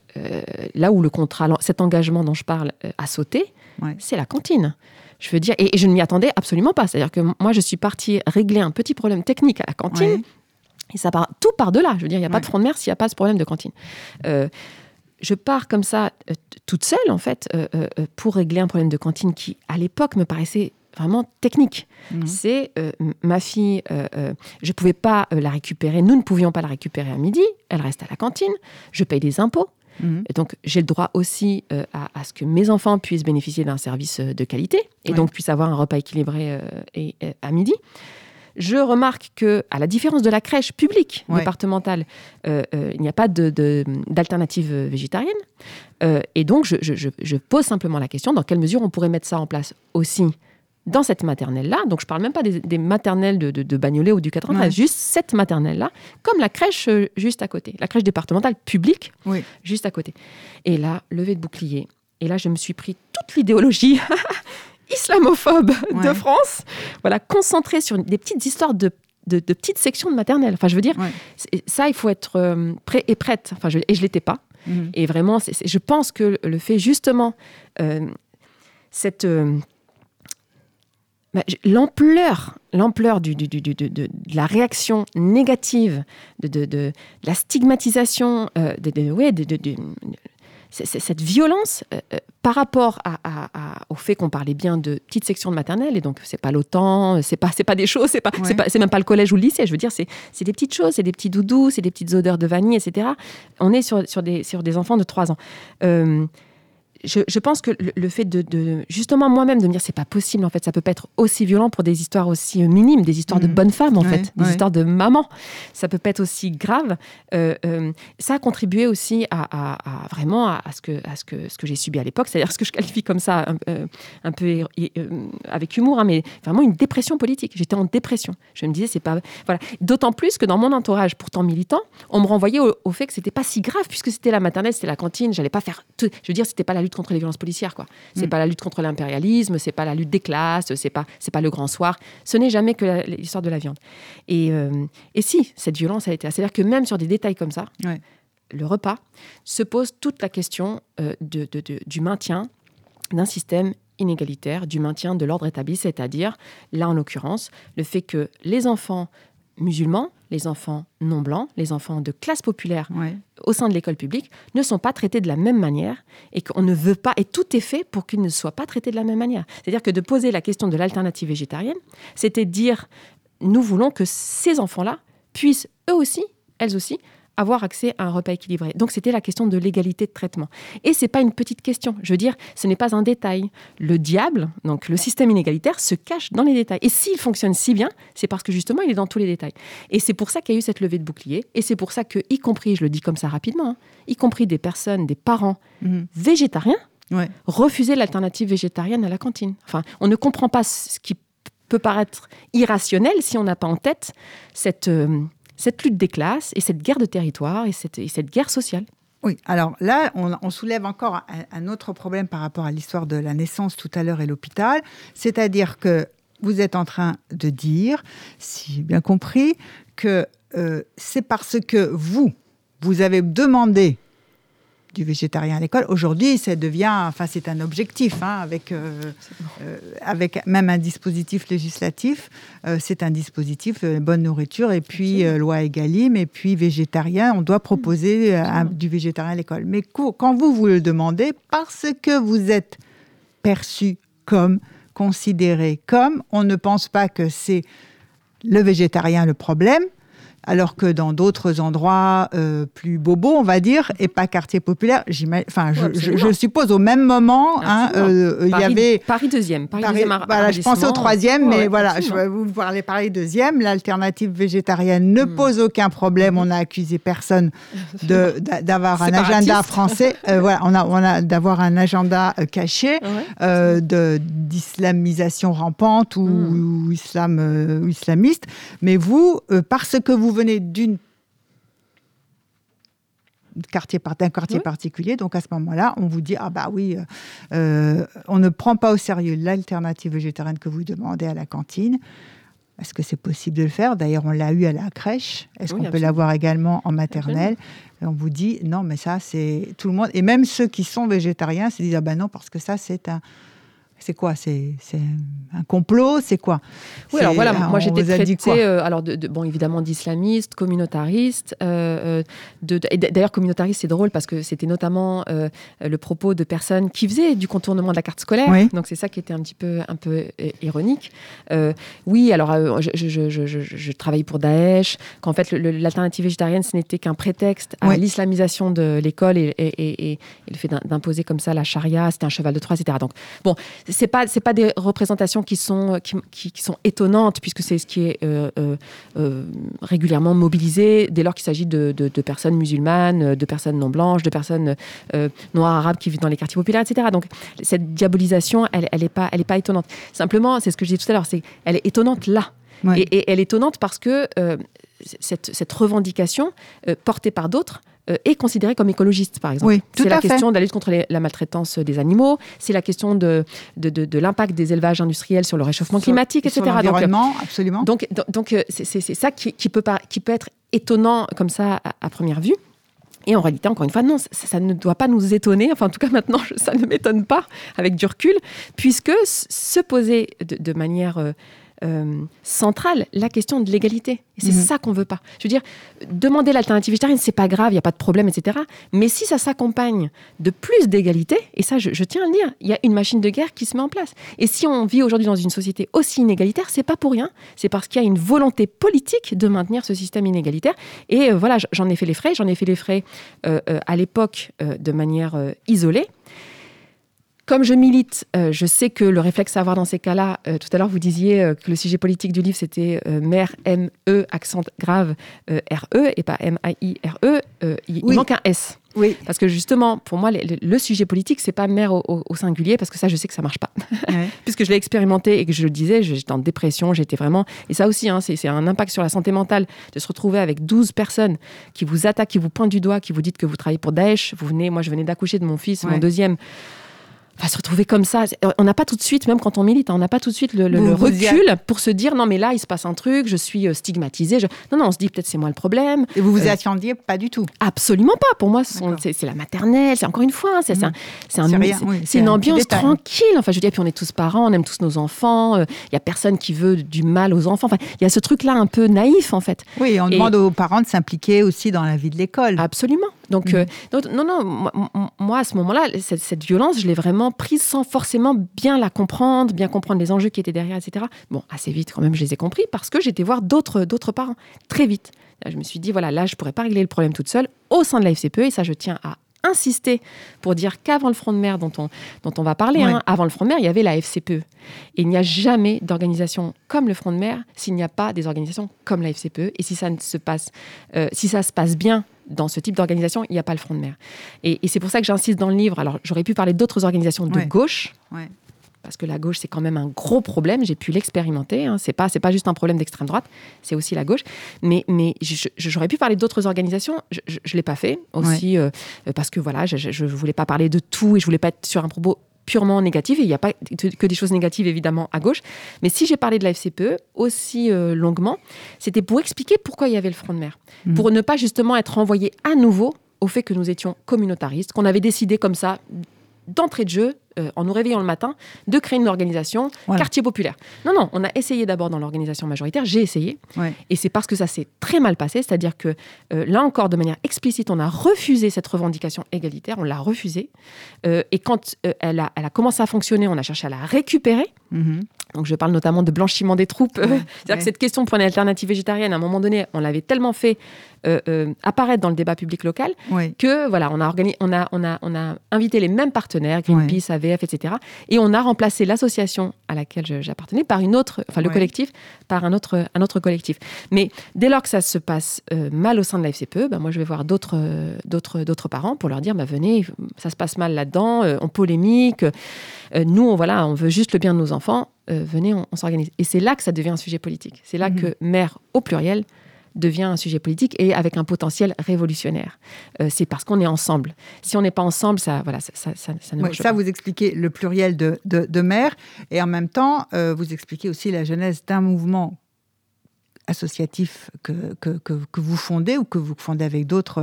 là où le contrat, cet engagement dont je parle a sauté, c'est la cantine. Je veux dire, et, je ne m'y attendais absolument pas. C'est-à-dire que moi, je suis partie régler un petit problème technique à la cantine. Et ça part, tout part de là. Je veux dire, il n'y a pas de front de mer s'il n'y a pas ce problème de cantine. Euh, je pars comme ça, euh, toute seule, en fait, euh, pour régler un problème de cantine qui, à l'époque, me paraissait vraiment technique. Mhm. C'est ma fille, je ne pouvais pas la récupérer, nous ne pouvions pas la récupérer à midi, elle reste à la cantine, je paye des impôts, Mhm. Et donc, j'ai le droit aussi euh, à, ce que mes enfants puissent bénéficier d'un service euh, de qualité et donc puissent avoir un repas équilibré euh, et, à midi. Je remarque que, à la différence de la crèche publique départementale, il n'y a pas d'alternative de, végétarienne. et donc, je, je, pose simplement la question dans quelle mesure on pourrait mettre ça en place aussi dans cette maternelle-là, donc je ne parle même pas des, maternelles de, de, Bagnolet ou du 80, juste cette maternelle-là, comme la crèche euh, juste à côté, la crèche départementale publique juste à côté. Et là, levée de bouclier. Et là, je me suis pris toute l'idéologie islamophobe de France, voilà, concentrée sur des petites histoires de de, petites sections de maternelle. Enfin, je veux dire, ça, il faut être euh, prêt et prête. Enfin, je, et je l'étais pas. Mhm. Et vraiment, je pense que le fait justement, euh, cette, bah, l'ampleur, l'ampleur du, de, la réaction négative, de, la stigmatisation, euh, de, ouais, de, cette violence euh, euh, par rapport à, au fait qu'on parlait bien de petites sections de maternelle, et donc c'est pas l'OTAN, c'est pas, c'est pas des choses, c'est pas, c'est même pas le collège ou le lycée, je veux dire, c'est, des petites choses, c'est des petits doudous, c'est des petites odeurs de vanille, etc. On est sur, sur, des, sur des enfants de 3 ans je, pense que le, fait de, justement moi-même de me dire c'est pas possible en fait, ça peut pas être aussi violent pour des histoires aussi euh, minimes, des histoires de mm. bonnes femmes en fait, des histoires de maman, ça peut pas être aussi grave. Euh, euh, ça a contribué aussi à, vraiment à, ce que à ce que ce que j'ai subi à l'époque, c'est-à-dire ce que je qualifie comme ça un, peu avec humour, hein, mais vraiment une dépression politique. J'étais en dépression. Je me disais c'est pas voilà. D'autant plus que dans mon entourage pourtant militant, on me renvoyait au, fait que c'était pas si grave puisque c'était la maternelle, c'était la cantine, j'allais pas faire. Tout, je veux dire c'était pas la lutte contre les violences policières. quoi. C'est mm. pas la lutte contre l'impérialisme, c'est pas la lutte des classes, c'est pas c'est pas le grand soir. Ce n'est jamais que l'histoire de la viande. Et, euh, et si cette violence a été, c'est-à-dire que même sur des détails comme ça, le repas se pose toute la question euh, de, du maintien d'un système inégalitaire, du maintien de l'ordre établi, c'est-à-dire là en l'occurrence le fait que les enfants musulmans, les enfants non blancs, les enfants de classe populaire au sein de l'école publique ne sont pas traités de la même manière et qu'on ne veut pas, et tout est fait pour qu'ils ne soient pas traités de la même manière. C'est-à-dire que de poser la question de l'alternative végétarienne, c'était dire, nous voulons que ces enfants-là puissent eux aussi, elles aussi, avoir accès à un repas équilibré. Donc c'était la question de l'égalité de traitement. Et c'est pas une petite question. Je veux dire, ce n'est pas un détail. Le diable, donc le système inégalitaire, se cache dans les détails. Et s'il fonctionne si bien, c'est parce que justement, il est dans tous les détails. Et c'est pour ça qu'il y a eu cette levée de bouclier. Et c'est pour ça que, y compris, je le dis comme ça rapidement, hein, y compris des personnes, des parents mhm. végétariens, refusaient l'alternative végétarienne à la cantine. Enfin, on ne comprend pas ce qui peut paraître irrationnel si on n'a pas en tête cette euh, cette lutte des classes et cette guerre de territoire et cette, guerre sociale. Oui, alors là, on, soulève encore un, autre problème par rapport à l'histoire de la naissance tout à l'heure et l'hôpital, c'est-à-dire que vous êtes en train de dire, si j'ai bien compris, que euh, c'est parce que vous, vous avez demandé du végétarien à l'école. Aujourd'hui, ça devient, enfin, c'est un objectif, hein, avec, euh, euh, avec même un dispositif législatif. Euh, c'est un dispositif bonne nourriture et puis loi Egalim et puis végétarien. On doit proposer du végétarien à l'école. Mais quand vous vous le demandez, parce que vous êtes perçu comme, considéré comme, on ne pense pas que c'est le végétarien le problème, alors que dans d'autres endroits euh, plus bobos, on va dire, et pas quartier populaire, enfin, je, je, suppose au même moment, hein, euh, il y avait Paris deuxième, Paris, deuxième voilà, je pensais au troisième, mais voilà, je vais vous parler Paris deuxième. L'alternative végétarienne ne hmm. pose aucun problème. On n'a accusé personne d'avoir un agenda français. Euh, voilà, on a, on a d'avoir un agenda caché de d'islamisation rampante ou, hmm. ou islam ou islamiste. Mais vous, parce que vous venez d'une quartier d'un quartier particulier. Donc à ce moment-là, on vous dit ah bah oui, euh, euh, on ne prend pas au sérieux l'alternative végétarienne que vous demandez à la cantine. Est-ce que c'est possible de le faire? D'ailleurs, on l'a eu à la crèche. Est-ce qu'on peut l'avoir également en maternelle? On vous dit non, mais ça c'est tout le monde. Et même ceux qui sont végétariens se disent ah bah non parce que ça c'est un c'est quoi? C'est un complot? C'est quoi? Oui, alors voilà, moi j'étais traitée, euh, alors de, bon, évidemment d'islamiste, communautariste. Euh, euh D'ailleurs, communautariste, c'est drôle parce que c'était notamment euh, le propos de personnes qui faisaient du contournement de la carte scolaire. Donc c'est ça qui était un petit peu, un peu ironique. oui, alors je, je, je, je, travaille pour Daesh, qu'en fait l'alternative végétarienne, ce n'était qu'un prétexte à l'islamisation de l'école et, et, et, le fait d'imposer comme ça la charia, c'était un cheval de Troie, etc. Donc bon, c'est pas c'est pas des représentations qui sont qui, qui, sont étonnantes puisque c'est ce qui est euh, euh, euh, régulièrement mobilisé dès lors qu'il s'agit de, de, personnes musulmanes, de personnes non blanches, de personnes noires arabes qui vivent dans les quartiers populaires, etc. Donc cette diabolisation, elle, elle est pas elle est pas étonnante. Simplement, c'est ce que je disais tout à l'heure, c'est elle est étonnante là. Et, et, elle est étonnante parce que cette, cette, revendication portée par d'autres euh, est considéré comme écologiste, par exemple. Oui, c'est la question de la lutte contre la maltraitance des animaux, c'est la question de, de, de, l'impact des élevages industriels sur le réchauffement climatique, etc. Sur l'environnement, absolument. Donc, donc euh, c'est ça qui, qui, peut qui peut être étonnant comme ça à, première vue. Et en réalité, encore une fois, non, ça, ne doit pas nous étonner. Enfin, en tout cas, maintenant, ça ne m'étonne pas avec du recul, puisque se poser de, manière euh, centrale la question de l'égalité. Et c'est mhm. ça qu'on veut pas. Je veux dire, demander l'alternative végétarienne, c'est pas grave, il n'y a pas de problème, etc. Mais si ça s'accompagne de plus d'égalité, et ça, je, tiens à le dire, il y a une machine de guerre qui se met en place. Et si on vit aujourd'hui dans une société aussi inégalitaire, c'est pas pour rien. C'est parce qu'il y a une volonté politique de maintenir ce système inégalitaire. Et euh, voilà, j'en ai fait les frais. J'en ai fait les frais euh, à l'époque de manière isolée. Comme je milite, euh, je sais que le réflexe à avoir dans ces cas-là, euh, tout à l'heure vous disiez euh, que le sujet politique du livre c'était mère M-E, accent grave R-E et pas M-A-I-R-e, il, manque un S. Oui. Parce que justement, pour moi, le, sujet politique, c'est pas mère au, singulier, parce que ça, je sais que ça marche pas. Puisque je l'ai expérimenté et que je le disais, j'étais en dépression, j'étais vraiment. Et ça aussi, hein, c'est un impact sur la santé mentale de se retrouver avec 12 personnes qui vous attaquent, qui vous pointent du doigt, qui vous dites que vous travaillez pour Daesh. Vous venez, moi, je venais d'accoucher de mon fils, mon deuxième va se retrouver comme ça. On n'a pas tout de suite, même quand on milite, hein, on n'a pas tout de suite le, recul pour se dire non mais là il se passe un truc, je suis euh, stigmatisé. Non non, on se dit peut-être c'est moi le problème. Et vous vous euh, attendiez pas du tout Absolument pas. Pour moi, c'est la maternelle. C'est encore une fois, c'est mmh. c'est une ambiance tranquille. Enfin, je veux dire, puis on est tous parents, on aime tous nos enfants. Euh, il y a personne qui veut du mal aux enfants. Enfin, il y a ce truc là un peu naïf en fait. Oui, on demande aux parents de s'impliquer aussi dans la vie de l'école. Absolument. Donc, mm. euh, non, non, moi, à ce moment-là, cette, violence, je l'ai vraiment prise sans forcément bien la comprendre, bien comprendre les enjeux qui étaient derrière, etc. Bon, assez vite quand même, je les ai compris parce que j'étais voir d'autres, d'autres parents, très vite. je me suis dit, voilà, là, je pourrais pas régler le problème toute seule au sein de la FCPE, et ça, je tiens à insister pour dire qu'avant le front de mer dont on, dont on va parler, hein, avant le front de mer, il y avait la FCPE. Et il n'y a jamais d'organisation comme le front de mer s'il n'y a pas des organisations comme la FCPE. Et si ça, ne se passe, euh, si ça se passe bien dans ce type d'organisation, il n'y a pas le front de mer. Et, c'est pour ça que j'insiste dans le livre. Alors, j'aurais pu parler d'autres organisations de gauche. Parce que la gauche, c'est quand même un gros problème. J'ai pu l'expérimenter. Hein. C'est pas, pas juste un problème d'extrême droite. C'est aussi la gauche. Mais, mais j'aurais pu parler d'autres organisations. Je, ne l'ai pas fait aussi euh, parce que voilà, je, ne voulais pas parler de tout et je voulais pas être sur un propos purement négatif, et il n'y a pas que des choses négatives évidemment à gauche, mais si j'ai parlé de la FCPE aussi euh, longuement, c'était pour expliquer pourquoi il y avait le front de mer, mmh. pour ne pas justement être renvoyé à nouveau au fait que nous étions communautaristes, qu'on avait décidé comme ça d'entrée de jeu, euh, en nous réveillant le matin, de créer une organisation quartier populaire. Non, non, on a essayé d'abord dans l'organisation majoritaire, j'ai essayé, et c'est parce que ça s'est très mal passé, c'est-à-dire que euh, là encore, de manière explicite, on a refusé cette revendication égalitaire, on l'a refusée, euh, et quand elle, a, elle a commencé à fonctionner, on a cherché à la récupérer, mm-hmm. Donc je parle notamment de blanchiment des troupes. C'est-à-dire que cette question pour une alternative végétarienne, à un moment donné, on l'avait tellement fait euh, euh, apparaître dans le débat public local que voilà, on a, on, a, on, a, on a invité les mêmes partenaires, Greenpeace, AVF, etc. Et on a remplacé l'association à laquelle j'appartenais par une autre, enfin le collectif, par un autre, un autre collectif. Mais dès lors que ça se passe euh, mal au sein de la FCPE, ben moi je vais voir d'autres parents pour leur dire bah, venez, ça se passe mal là-dedans, on polémique, nous on, voilà, on veut juste le bien de nos enfants, venez, on, s'organise. Et c'est là que ça devient un sujet politique. C'est là mhm. que mère au pluriel devient un sujet politique et avec un potentiel révolutionnaire. Euh, c'est parce qu'on est ensemble. Si on n'est pas ensemble, ça, voilà, ça, ça, ça, ne marche ça, vous expliquez le pluriel de, de, maires et en même temps, euh, vous expliquez aussi la genèse d'un mouvement associatif que, que, que, vous fondez ou que vous fondez avec d'autres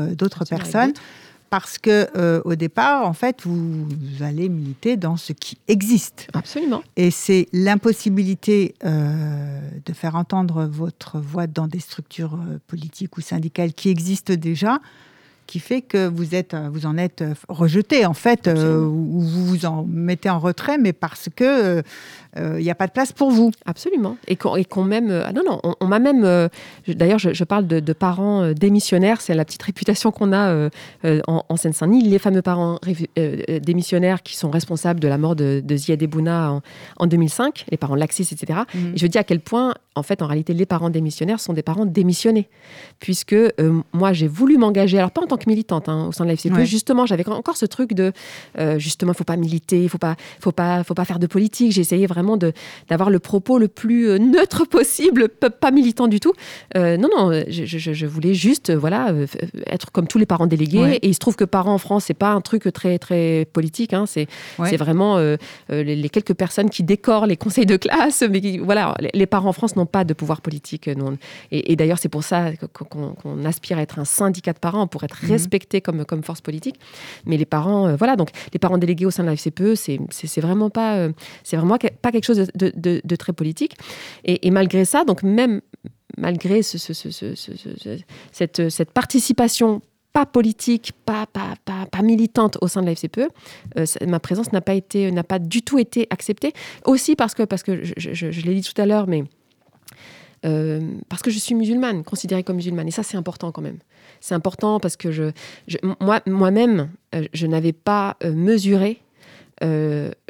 personnes parce que euh, au départ, en fait, vous, allez militer dans ce qui existe. Absolument. Et c'est l'impossibilité euh, de faire entendre votre voix dans des structures euh, politiques ou syndicales qui existent déjà qui fait que vous, êtes, vous en êtes rejeté, en fait, ou vous vous en mettez en retrait, mais parce que il euh, n'y a pas de place pour vous. Absolument. Et qu'on même. Euh, ah non, non, on, m'a même. Euh, d'ailleurs, je, parle de, parents démissionnaires. C'est la petite réputation qu'on a en, Seine-Saint-Denis. Les fameux parents démissionnaires qui sont responsables de la mort de, de Ziad Ebouna en, 2005, les parents laxis, etc. Mhm. Et je dis à quel point, en fait, en réalité, les parents démissionnaires sont des parents démissionnés. Puisque moi, j'ai voulu m'engager, alors pas en tant que militante hein, au sein de la FCPE, justement, j'avais encore ce truc de. justement, il ne faut pas militer, il ne faut pas, faut, pas, faut pas faire de politique. J'ai essayé vraiment vraiment d'avoir le propos le plus euh, neutre possible, pas militant du tout. Euh, non, non, je, voulais juste, euh, voilà, être comme tous les parents délégués. Et il se trouve que parents en France, c'est pas un truc très très politique. Hein. c'est vraiment les, quelques personnes qui décorent les conseils de classe. Mais voilà, les, parents en France n'ont pas de pouvoir politique. Non. Et, d'ailleurs, c'est pour ça qu'on aspire à être un syndicat de parents pour être mhm. respecté comme comme force politique. Mais les parents, voilà, donc les parents délégués au sein de la FCPE, c'est vraiment pas, c'est vraiment pas quelque chose de, très politique. Et, malgré ça, donc même malgré ce, cette, participation pas politique, pas, pas, pas, militante au sein de la FCPE, euh, ma présence n'a pas, pas du tout été acceptée. Aussi parce que, parce que je, l'ai dit tout à l'heure, mais euh, parce que je suis musulmane, considérée comme musulmane. Et ça, c'est important quand même. C'est important parce que je, moi, moi-même, euh, je n'avais pas mesuré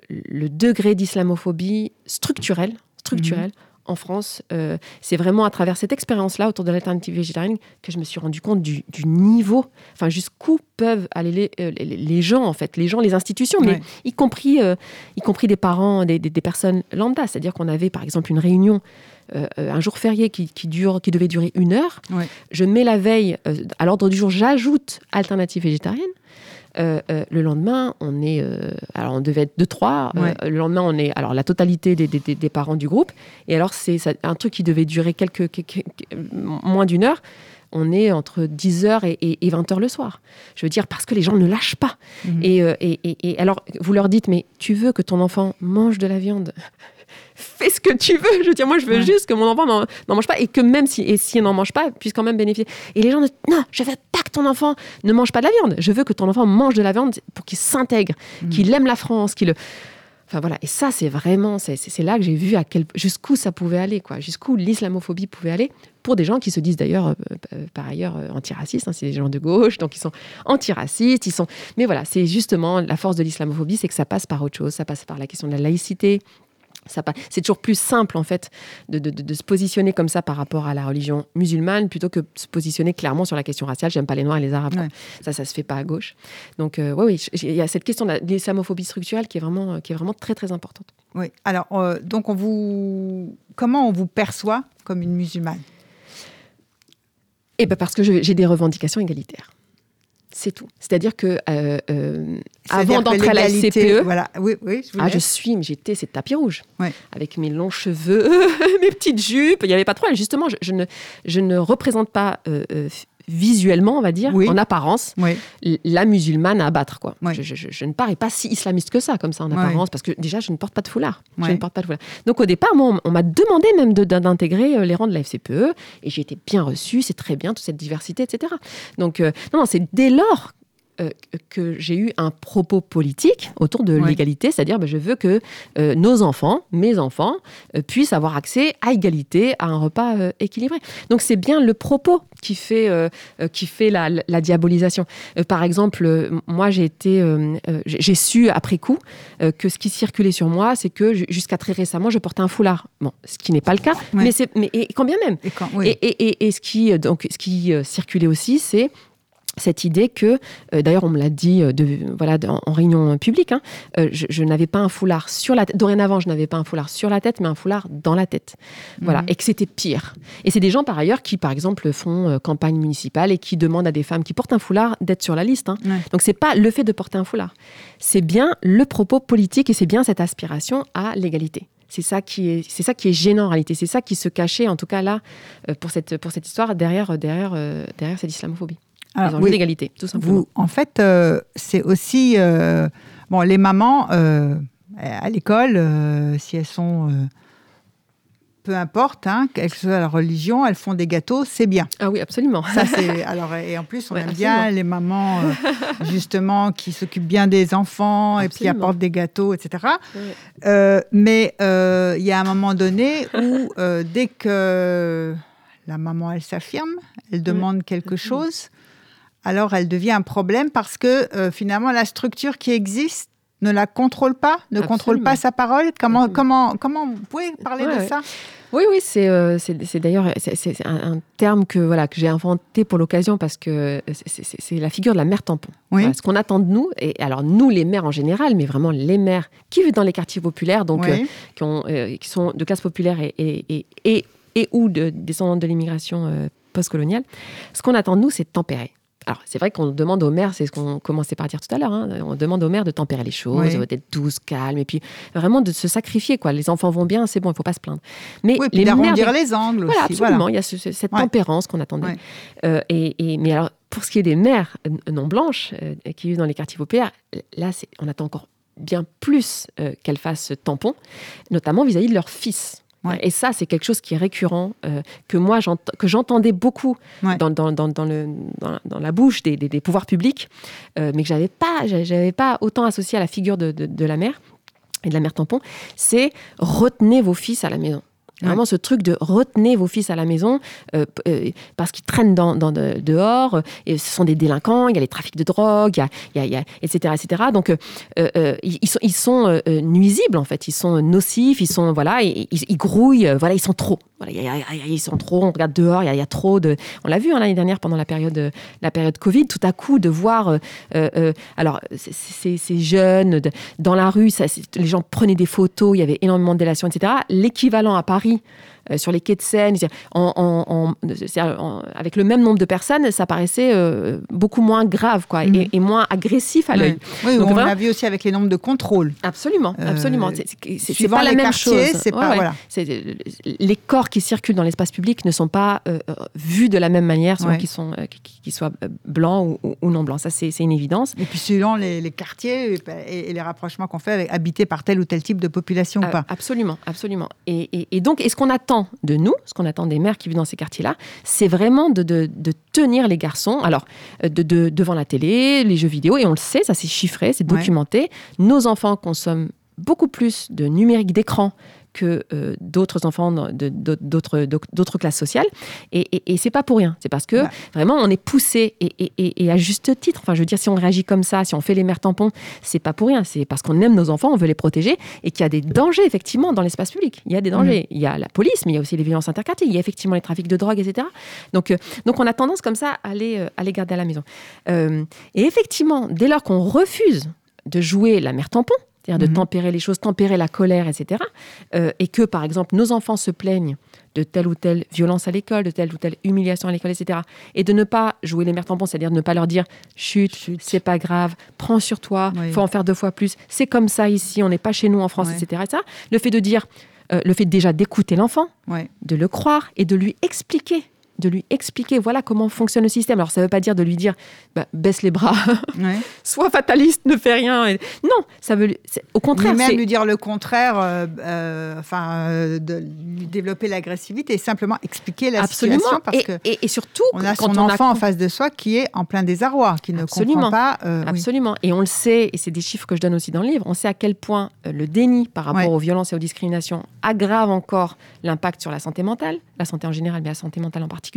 le degré d'islamophobie structurelle, structurelle mhm. en France. Euh, c'est vraiment à travers cette expérience-là autour de l'alternative végétarienne que je me suis rendu compte du, niveau, enfin jusqu'où peuvent aller euh, les, les, gens en fait, les gens, les institutions, mais y compris, y compris des parents, des, des, personnes lambda. C'est-à-dire qu'on avait par exemple une réunion. un jour férié qui, qui, dure, qui devait durer une heure. Je mets la veille, à l'ordre du jour, j'ajoute alternative végétarienne. Euh, euh, le lendemain, on est. Euh, alors, on devait être deux, trois. le lendemain, on est. Alors, la totalité des, des, parents du groupe. Et alors, c'est un truc qui devait durer quelques, moins d'une heure. On est entre 10h et, et, 20h le soir. Je veux dire, parce que les gens ne lâchent pas. Mhm. Et, et, alors, vous leur dites, mais tu veux que ton enfant mange de la viande? Fais ce que tu veux. Je veux dire, moi, je veux juste que mon enfant n'en mange pas et que même si, et s'il n'en mange pas, puisse quand même bénéficier. Et les gens disent, non, je veux pas que ton enfant ne mange pas de la viande. Je veux que ton enfant mange de la viande pour qu'il s'intègre, mm. qu'il aime la France, qu'il... Enfin voilà, et ça c'est vraiment, c'est là que j'ai vu à quel jusqu'où ça pouvait aller, quoi, jusqu'où l'islamophobie pouvait aller pour des gens qui se disent d'ailleurs euh, euh, par ailleurs euh, antiracistes, hein, c'est des gens de gauche, donc ils sont antiracistes, ils sont. Mais voilà, c'est justement la force de l'islamophobie, c'est que ça passe par autre chose, ça passe par la question de la laïcité, c'est toujours plus simple en fait de, se positionner comme ça par rapport à la religion musulmane plutôt que de se positionner clairement sur la question raciale. J'aime pas les noirs et les arabes. Ça, ça se fait pas à gauche. Donc euh, oui, il y a cette question de l'islamophobie structurelle qui est vraiment, qui est vraiment très très importante. Oui. Alors euh, donc on vous, comment on vous perçoit comme une musulmane? Eh ben parce que j'ai des revendications égalitaires. C'est tout. C'est-à-dire que euh, euh, avant d'entrer à la CPE, voilà. oui, oui, je, ah, je suis, j'étais c'est tapis rouge, avec mes longs cheveux, mes petites jupes. Il n'y avait pas de problème. Justement, je, ne, je ne représente pas euh, visuellement, on va dire, en apparence, la musulmane à abattre. Quoi. Je, ne parais pas si islamiste que ça, comme ça, en apparence, parce que déjà, je ne porte pas de foulard. Je ne porte pas de foulard. Donc, au départ, moi, on, m'a demandé même d'intégrer euh, les rangs de la FCPE, et j'ai été bien reçue, c'est très bien, toute cette diversité, etc. Donc, euh, non, non, c'est dès lors euh, que j'ai eu un propos politique autour de l'égalité, c'est-à-dire ben, je veux que euh, nos enfants, mes enfants, euh, puissent avoir accès à égalité à un repas équilibré. Donc c'est bien le propos qui fait, qui fait la, la diabolisation. par exemple, moi j'ai été, j'ai su après coup que ce qui circulait sur moi, c'est que jusqu'à très récemment, je portais un foulard. Bon, ce qui n'est pas le cas, mais mais et quand bien même. Et, et, et, et, ce qui donc ce qui circulait aussi, c'est cette idée que, euh, d'ailleurs on me l'a dit euh, de, voilà, en, réunion publique, hein, euh, je, n'avais pas un foulard sur la tête, dorénavant je n'avais pas un foulard sur la tête, mais un foulard dans la tête. Voilà, mhm. et que c'était pire. Et c'est des gens par ailleurs qui, par exemple, font campagne municipale et qui demandent à des femmes qui portent un foulard d'être sur la liste. Hein. Donc c'est pas le fait de porter un foulard, c'est bien le propos politique et c'est bien cette aspiration à l'égalité. C'est ça qui est, c'est ça qui est gênant en réalité. C'est ça qui se cachait, en tout cas là, pour cette, pour cette histoire derrière, derrière, derrière cette islamophobie. Alors, oui, d'égalité, tout simplement. en fait, euh, c'est aussi euh, bon les mamans euh, à l'école, si elles sont peu importe, hein, quelle que soit la religion, elles font des gâteaux, c'est bien. Ah oui, absolument. Ça, alors, et en plus, on aime bien les mamans, justement, qui s'occupent bien des enfants et puis apportent des gâteaux, etc. mais il y a un moment donné où, dès que la maman, elle s'affirme, elle demande quelque chose, alors elle devient un problème parce que euh, finalement la structure qui existe ne la contrôle pas, ne contrôle pas sa parole. Comment, comment, comment vous pouvez parler de ça? Oui, oui, c'est euh, d'ailleurs c'est un, terme que voilà que j'ai inventé pour l'occasion parce que c'est la figure de la mère tampon. ce qu'on attend de nous, et alors nous les mères en général, mais vraiment les mères qui vivent dans les quartiers populaires, donc euh, qui, ont, qui sont de classe populaire et, et, et, et ou de, descendantes de l'immigration postcoloniale, ce qu'on attend de nous, c'est de tempérer. Alors, c'est vrai qu'on demande aux mères, c'est ce qu'on commençait par dire tout à l'heure, hein, on demande aux mères de tempérer les choses, d'être douces, calmes, et puis vraiment de se sacrifier. Quoi. Les enfants vont bien, c'est bon, il ne faut pas se plaindre. Mais les d'arrondir les angles Voilà, absolument. Il y a cette tempérance qu'on attendait. Euh, et, mais alors, pour ce qui est des mères non blanches euh, qui vivent dans les quartiers populaires, là, on attend encore bien plus euh, qu'elles fassent tampon, notamment vis à -vis de leurs fils. Et ça, c'est quelque chose qui est récurrent, euh, que moi, que j'entendais beaucoup dans, dans, dans, dans, le, dans, la bouche des, des, pouvoirs publics, euh, mais que j'avais pas, j'avais pas autant associé à la figure de, de, de la mère et de la mère tampon, c'est retenez vos fils à la maison. Vraiment ce truc de retenez vos fils à la maison euh, euh, parce qu'ils traînent dans, dehors, et ce sont des délinquants, il y a les trafics de drogue, il y a, etc., etc. Donc euh, ils sont, ils sont nuisibles en fait, ils sont nocifs, ils sont voilà, ils, ils, grouillent, voilà, ils sont trop. Voilà, ils sont trop. On regarde dehors, il y, a trop de. On l'a vu hein, l'année dernière pendant la période, la période Covid. Tout à coup, de voir, alors ces jeunes dans la rue, les gens prenaient des photos, il y avait énormément de délations, etc. L'équivalent à Paris euh, sur les quais de Seine, en, avec le même nombre de personnes, ça paraissait euh, beaucoup moins grave quoi, et, mhm. moins agressif à l'œil. Oui, on l'a vu aussi avec les nombres de contrôles. Absolument, euh, absolument. C'est pas la même chose. Pas, Voilà. Les corps qui circulent dans l'espace public ne sont pas vus de la même manière, qu'ils soient blancs ou, non blancs. Ça, c'est une évidence. Et puis selon les, quartiers et, les rapprochements qu'on fait avec habités par tel ou tel type de population ou pas. Absolument, absolument. et, et donc, et ce qu'on attend de nous, ce qu'on attend des mères qui vivent dans ces quartiers-là, c'est vraiment de, tenir les garçons, alors euh, de, devant la télé, les jeux vidéo, et on le sait, ça c'est chiffré, c'est documenté. Nos enfants consomment beaucoup plus de numérique d'écran que euh, d'autres enfants d'autres classes sociales. Et, et, c'est pas pour rien. C'est parce que vraiment, on est poussé et, à juste titre. Enfin, je veux dire, si on réagit comme ça, si on fait les mères tampons, c'est pas pour rien. C'est parce qu'on aime nos enfants, on veut les protéger et qu'il y a des dangers, effectivement, dans l'espace public. Il y a des dangers. Mm. Il y a la police, mais il y a aussi les violences interquartiers. Il y a effectivement les trafics de drogue, etc. Donc, euh, donc on a tendance comme ça à les, euh, à les garder à la maison. et effectivement, dès lors qu'on refuse de jouer la mère tampon, c'est-à-dire de mhm. tempérer les choses, tempérer la colère, etc. Euh, et que, par exemple, nos enfants se plaignent de telle ou telle violence à l'école, de telle ou telle humiliation à l'école, etc. Et de ne pas jouer les mères tampons, c'est-à-dire de ne pas leur dire chute, c'est pas grave, prends sur toi, il faut en faire deux fois plus, c'est comme ça ici, on n'est pas chez nous en France, etc., Le fait de dire, euh, le fait déjà d'écouter l'enfant, de le croire et de lui expliquer de lui expliquer voilà comment fonctionne le système. Alors ça ne veut pas dire de lui dire bah, baisse les bras, sois fataliste, ne fais rien. Non, ça veut au contraire. Mais même lui dire le contraire, euh, euh, enfin de lui développer l'agressivité et simplement expliquer la Absolument. situation parce et, que et, surtout on a son enfant en face de soi qui est en plein désarroi, qui ne comprend pas. Absolument. Et on le sait, et c'est des chiffres que je donne aussi dans le livre. On sait à quel point le déni par rapport aux violences et aux discriminations aggrave encore l'impact sur la santé mentale, la santé en général, mais la santé mentale en particulier,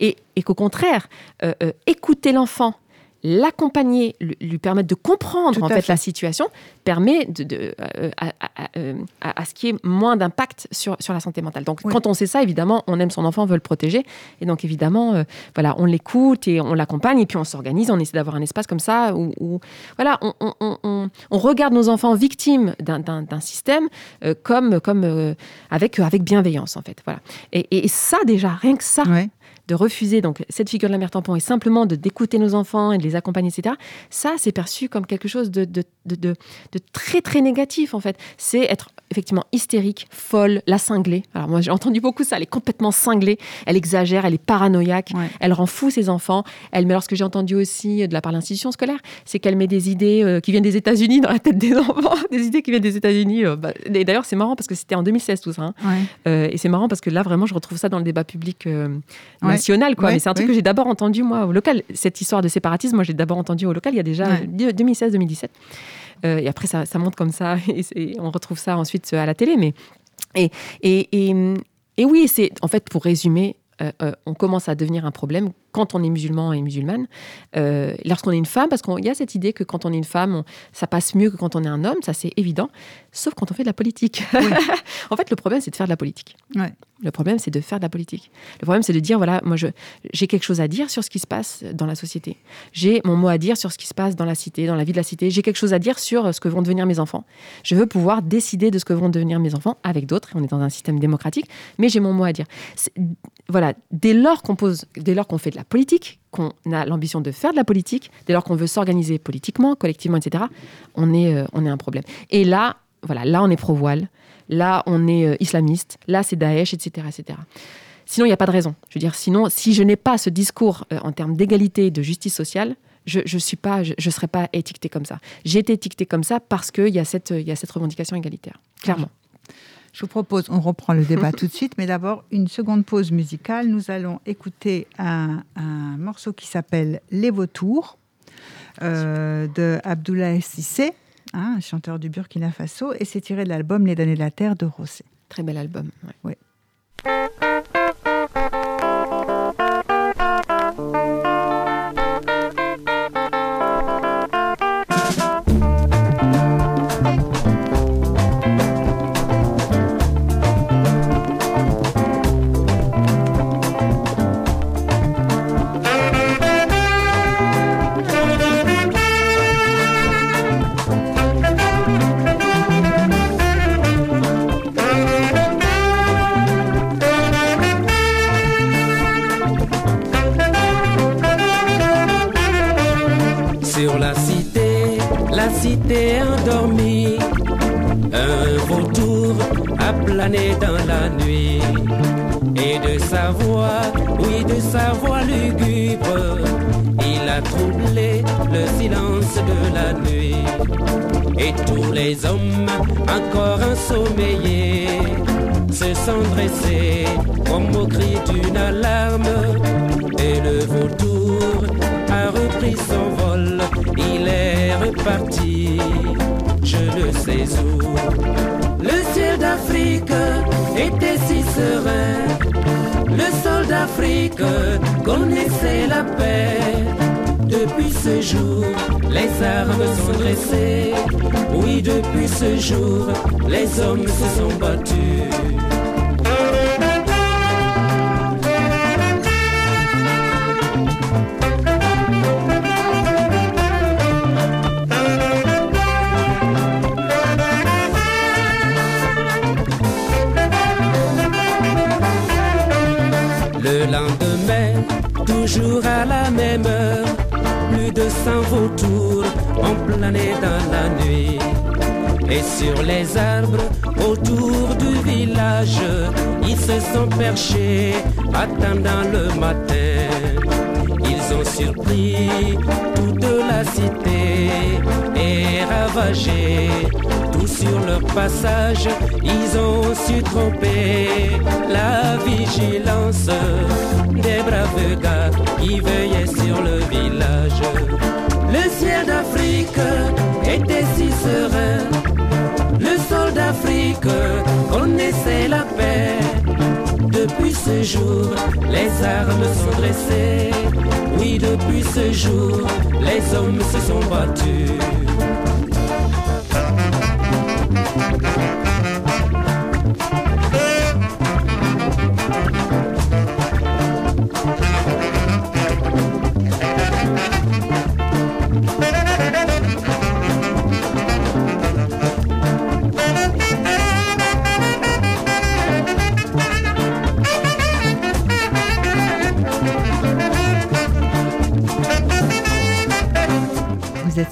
et, qu'au contraire, euh, euh, écouter l'enfant l'accompagner, lui permettre de comprendre en fait, la situation, permet de, euh, à, ce qu'il y ait moins d'impact sur, sur la santé mentale. Donc quand on sait ça, évidemment, on aime son enfant, on veut le protéger. Et donc évidemment, euh, voilà, on l'écoute et on l'accompagne et puis on s'organise, on essaie d'avoir un espace comme ça où, voilà, on, on, on, on, regarde nos enfants victimes d'un système euh, comme, comme avec, avec bienveillance en fait. Voilà. Et, et ça déjà, rien que ça, de refuser donc cette figure de la mère tampon et simplement de d'écouter nos enfants et de les accompagner, etc. Ça, c'est perçu comme quelque chose de, de, de, de très très négatif en fait. C'est être effectivement hystérique, folle, la cinglée. Alors moi j'ai entendu beaucoup ça, elle est complètement cinglée, elle exagère, elle est paranoïaque, elle rend fou ses enfants. Elle, mais alors ce que j'ai entendu aussi de la part de l'institution scolaire, c'est qu'elle met des idées euh, qui viennent des États-Unis dans la tête des enfants, des idées qui viennent des États-Unis. Euh, bah, et d'ailleurs c'est marrant parce que c'était en 2016 tout ça. Hein. Euh, et c'est marrant parce que là vraiment je retrouve ça dans le débat public national quoi. mais c'est un truc que j'ai d'abord entendu moi au local. Cette histoire de séparatisme, moi j'ai d'abord entendu au local il y a déjà 2016-2017. Euh, et après, ça, monte comme ça, et, on retrouve ça ensuite à la télé. Mais, et, et, et oui, c'est en fait, pour résumer, euh, euh, on commence à devenir un problème quand on est musulman et musulmane, lorsqu'on est une femme, parce qu'il y a cette idée que quand on est une femme, ça passe mieux que quand on est un homme, ça c'est évident, sauf quand on fait de la politique. en fait, le problème, c'est de faire de la politique. Ouais. Le problème, c'est de faire de la politique. Le problème, c'est de dire, voilà, moi, j'ai quelque chose à dire sur ce qui se passe dans la société. J'ai mon mot à dire sur ce qui se passe dans la cité, dans la vie de la cité. J'ai quelque chose à dire sur ce que vont devenir mes enfants. Je veux pouvoir décider de ce que vont devenir mes enfants avec d'autres. On est dans un système démocratique, mais j'ai mon mot à dire. Voilà, dès lors qu'on pose, dès lors qu'on fait de la politique, qu'on a l'ambition de faire de la politique, dès lors qu'on veut s'organiser politiquement, collectivement, etc., on est, euh, on est un problème. Et là, voilà, là, on est pro-voile là on est euh, islamiste, là c'est Daesh, etc. etc. Sinon, il n'y a pas de raison. Je veux dire, sinon, si je n'ai pas ce discours euh, en termes d'égalité et de justice sociale, je ne suis pas, je, serais pas étiquetée comme ça. J'ai été étiquetée comme ça parce qu'il y, a cette, y a cette revendication égalitaire, clairement. Je vous propose, on reprend le débat tout de suite, mais d'abord une seconde pause musicale. Nous allons écouter un, morceau qui s'appelle Les Vautours euh, de Abdoulaye Sissé. Hein, un chanteur du Burkina Faso, et c'est tiré de l'album Les damnés de la Terre de Rosset. Très bel album. Oui. les hommes encore ensommeillés. Se sont dressés comme au cri d'une alarme. Et le vautour a repris son vol, il est reparti, je ne sais où. Le ciel d'Afrique était si serein, le sol d'Afrique connaissait la paix depuis ce jour, les armes sont dressées. Oui, depuis ce jour, les hommes se sont battus. Le lendemain, toujours à la flâner dans la nuit. Et sur les arbres autour du village, ils se sont perchés, attendant le matin. Ils ont surpris toute la cité et ravagé tout sur leur passage. Ils ont su tromper la vigilance des braves gars qui veillaient sur le village. Le ciel d'Afrique était si serein. Le sol d'Afrique connaissait la paix. Depuis ce jour, les armes sont dressées. Oui, depuis ce jour, les hommes se sont battus.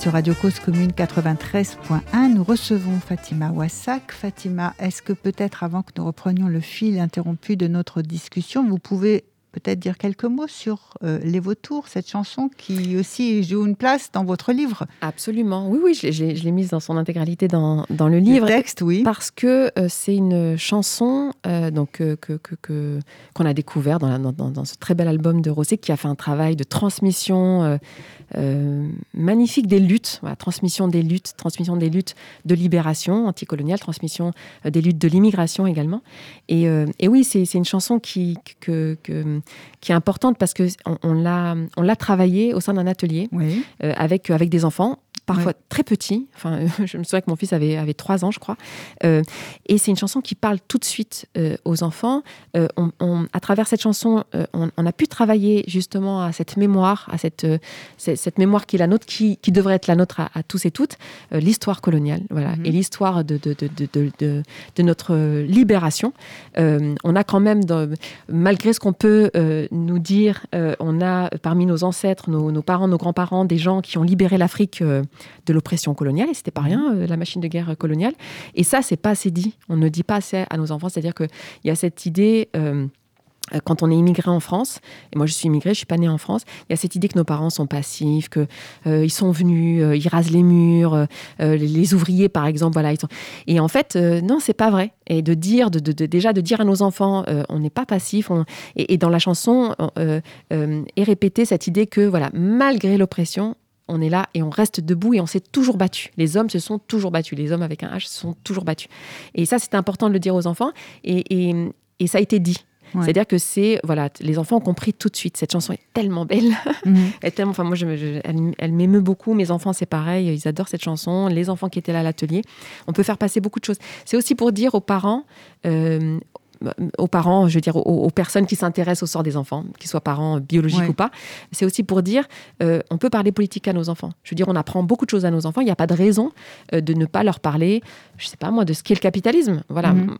Sur Radio Cause Commune 93.1. Nous recevons Fatima Wassak. Fatima, est-ce que peut-être avant que nous reprenions le fil interrompu de notre discussion, vous pouvez peut-être dire quelques mots sur euh, Les Vautours, cette chanson qui aussi joue une place dans votre livre? Absolument. Oui, oui, je, l'ai mise dans son intégralité dans, dans le livre. Le texte, oui. Parce que euh, c'est une chanson euh, donc, que, que, qu'on a découvert dans, dans, dans, ce très bel album de Rosé qui a fait un travail de transmission euh, magnifique des luttes, transmission des luttes, transmission des luttes de libération anticoloniale, transmission euh, des luttes de l'immigration également. Et, euh, oui, c'est une chanson qui, que, qui est importante parce qu'on on, on l'a travaillée au sein d'un atelier avec, avec des enfants parfois très petit. Enfin, je me souviens que mon fils avait, avait 3 ans, je crois. Euh, et c'est une chanson qui parle tout de suite euh, aux enfants. On, à travers cette chanson, on, a pu travailler justement à cette mémoire, à cette, cette, mémoire qui est la nôtre, qui, qui devrait être la nôtre à, tous et toutes, l'histoire coloniale, voilà, mhm. et l'histoire de de, de, de, de, notre libération. on a quand même, malgré ce qu'on peut nous dire, on a parmi nos ancêtres, nos, nos parents, nos grands-parents, des gens qui ont libéré l'Afrique de l'oppression coloniale, et c'était pas rien, euh, la machine de guerre coloniale. Et ça, c'est pas assez dit. On ne dit pas assez à nos enfants, c'est-à-dire qu'il y a cette idée. Euh, quand on est immigré en France, et moi je suis immigrée, je suis pas née en France, il y a cette idée que nos parents sont passifs, que euh, ils sont venus, ils rasent les murs, les, ouvriers par exemple, voilà. Et en fait, non, c'est pas vrai. Et de dire, déjà de dire à nos enfants, on n'est pas passif. Et, et, dans la chanson est répétée cette idée que voilà, malgré l'oppression, on est là et on reste debout et on s'est toujours battu. Les hommes se sont toujours battus. Les hommes avec un H se sont toujours battus. Et ça, c'est important de le dire aux enfants. Et, ça a été dit. C'est-à-dire que c'est voilà, les enfants ont compris tout de suite. Cette chanson est tellement belle, mhm. elle tellement, enfin moi, je, elle, m'émeut beaucoup. Mes enfants, c'est pareil, ils adorent cette chanson. Les enfants qui étaient là à l'atelier, on peut faire passer beaucoup de choses. C'est aussi pour dire aux parents, euh, aux parents, je veux dire aux, personnes qui s'intéressent au sort des enfants, qu'ils soient parents biologiques ou pas. C'est aussi pour dire, euh, on peut parler politique à nos enfants. Je veux dire, on apprend beaucoup de choses à nos enfants. Il n'y a pas de raison euh, de ne pas leur parler, je sais pas moi, de ce qu'est le capitalisme. Voilà, mhm.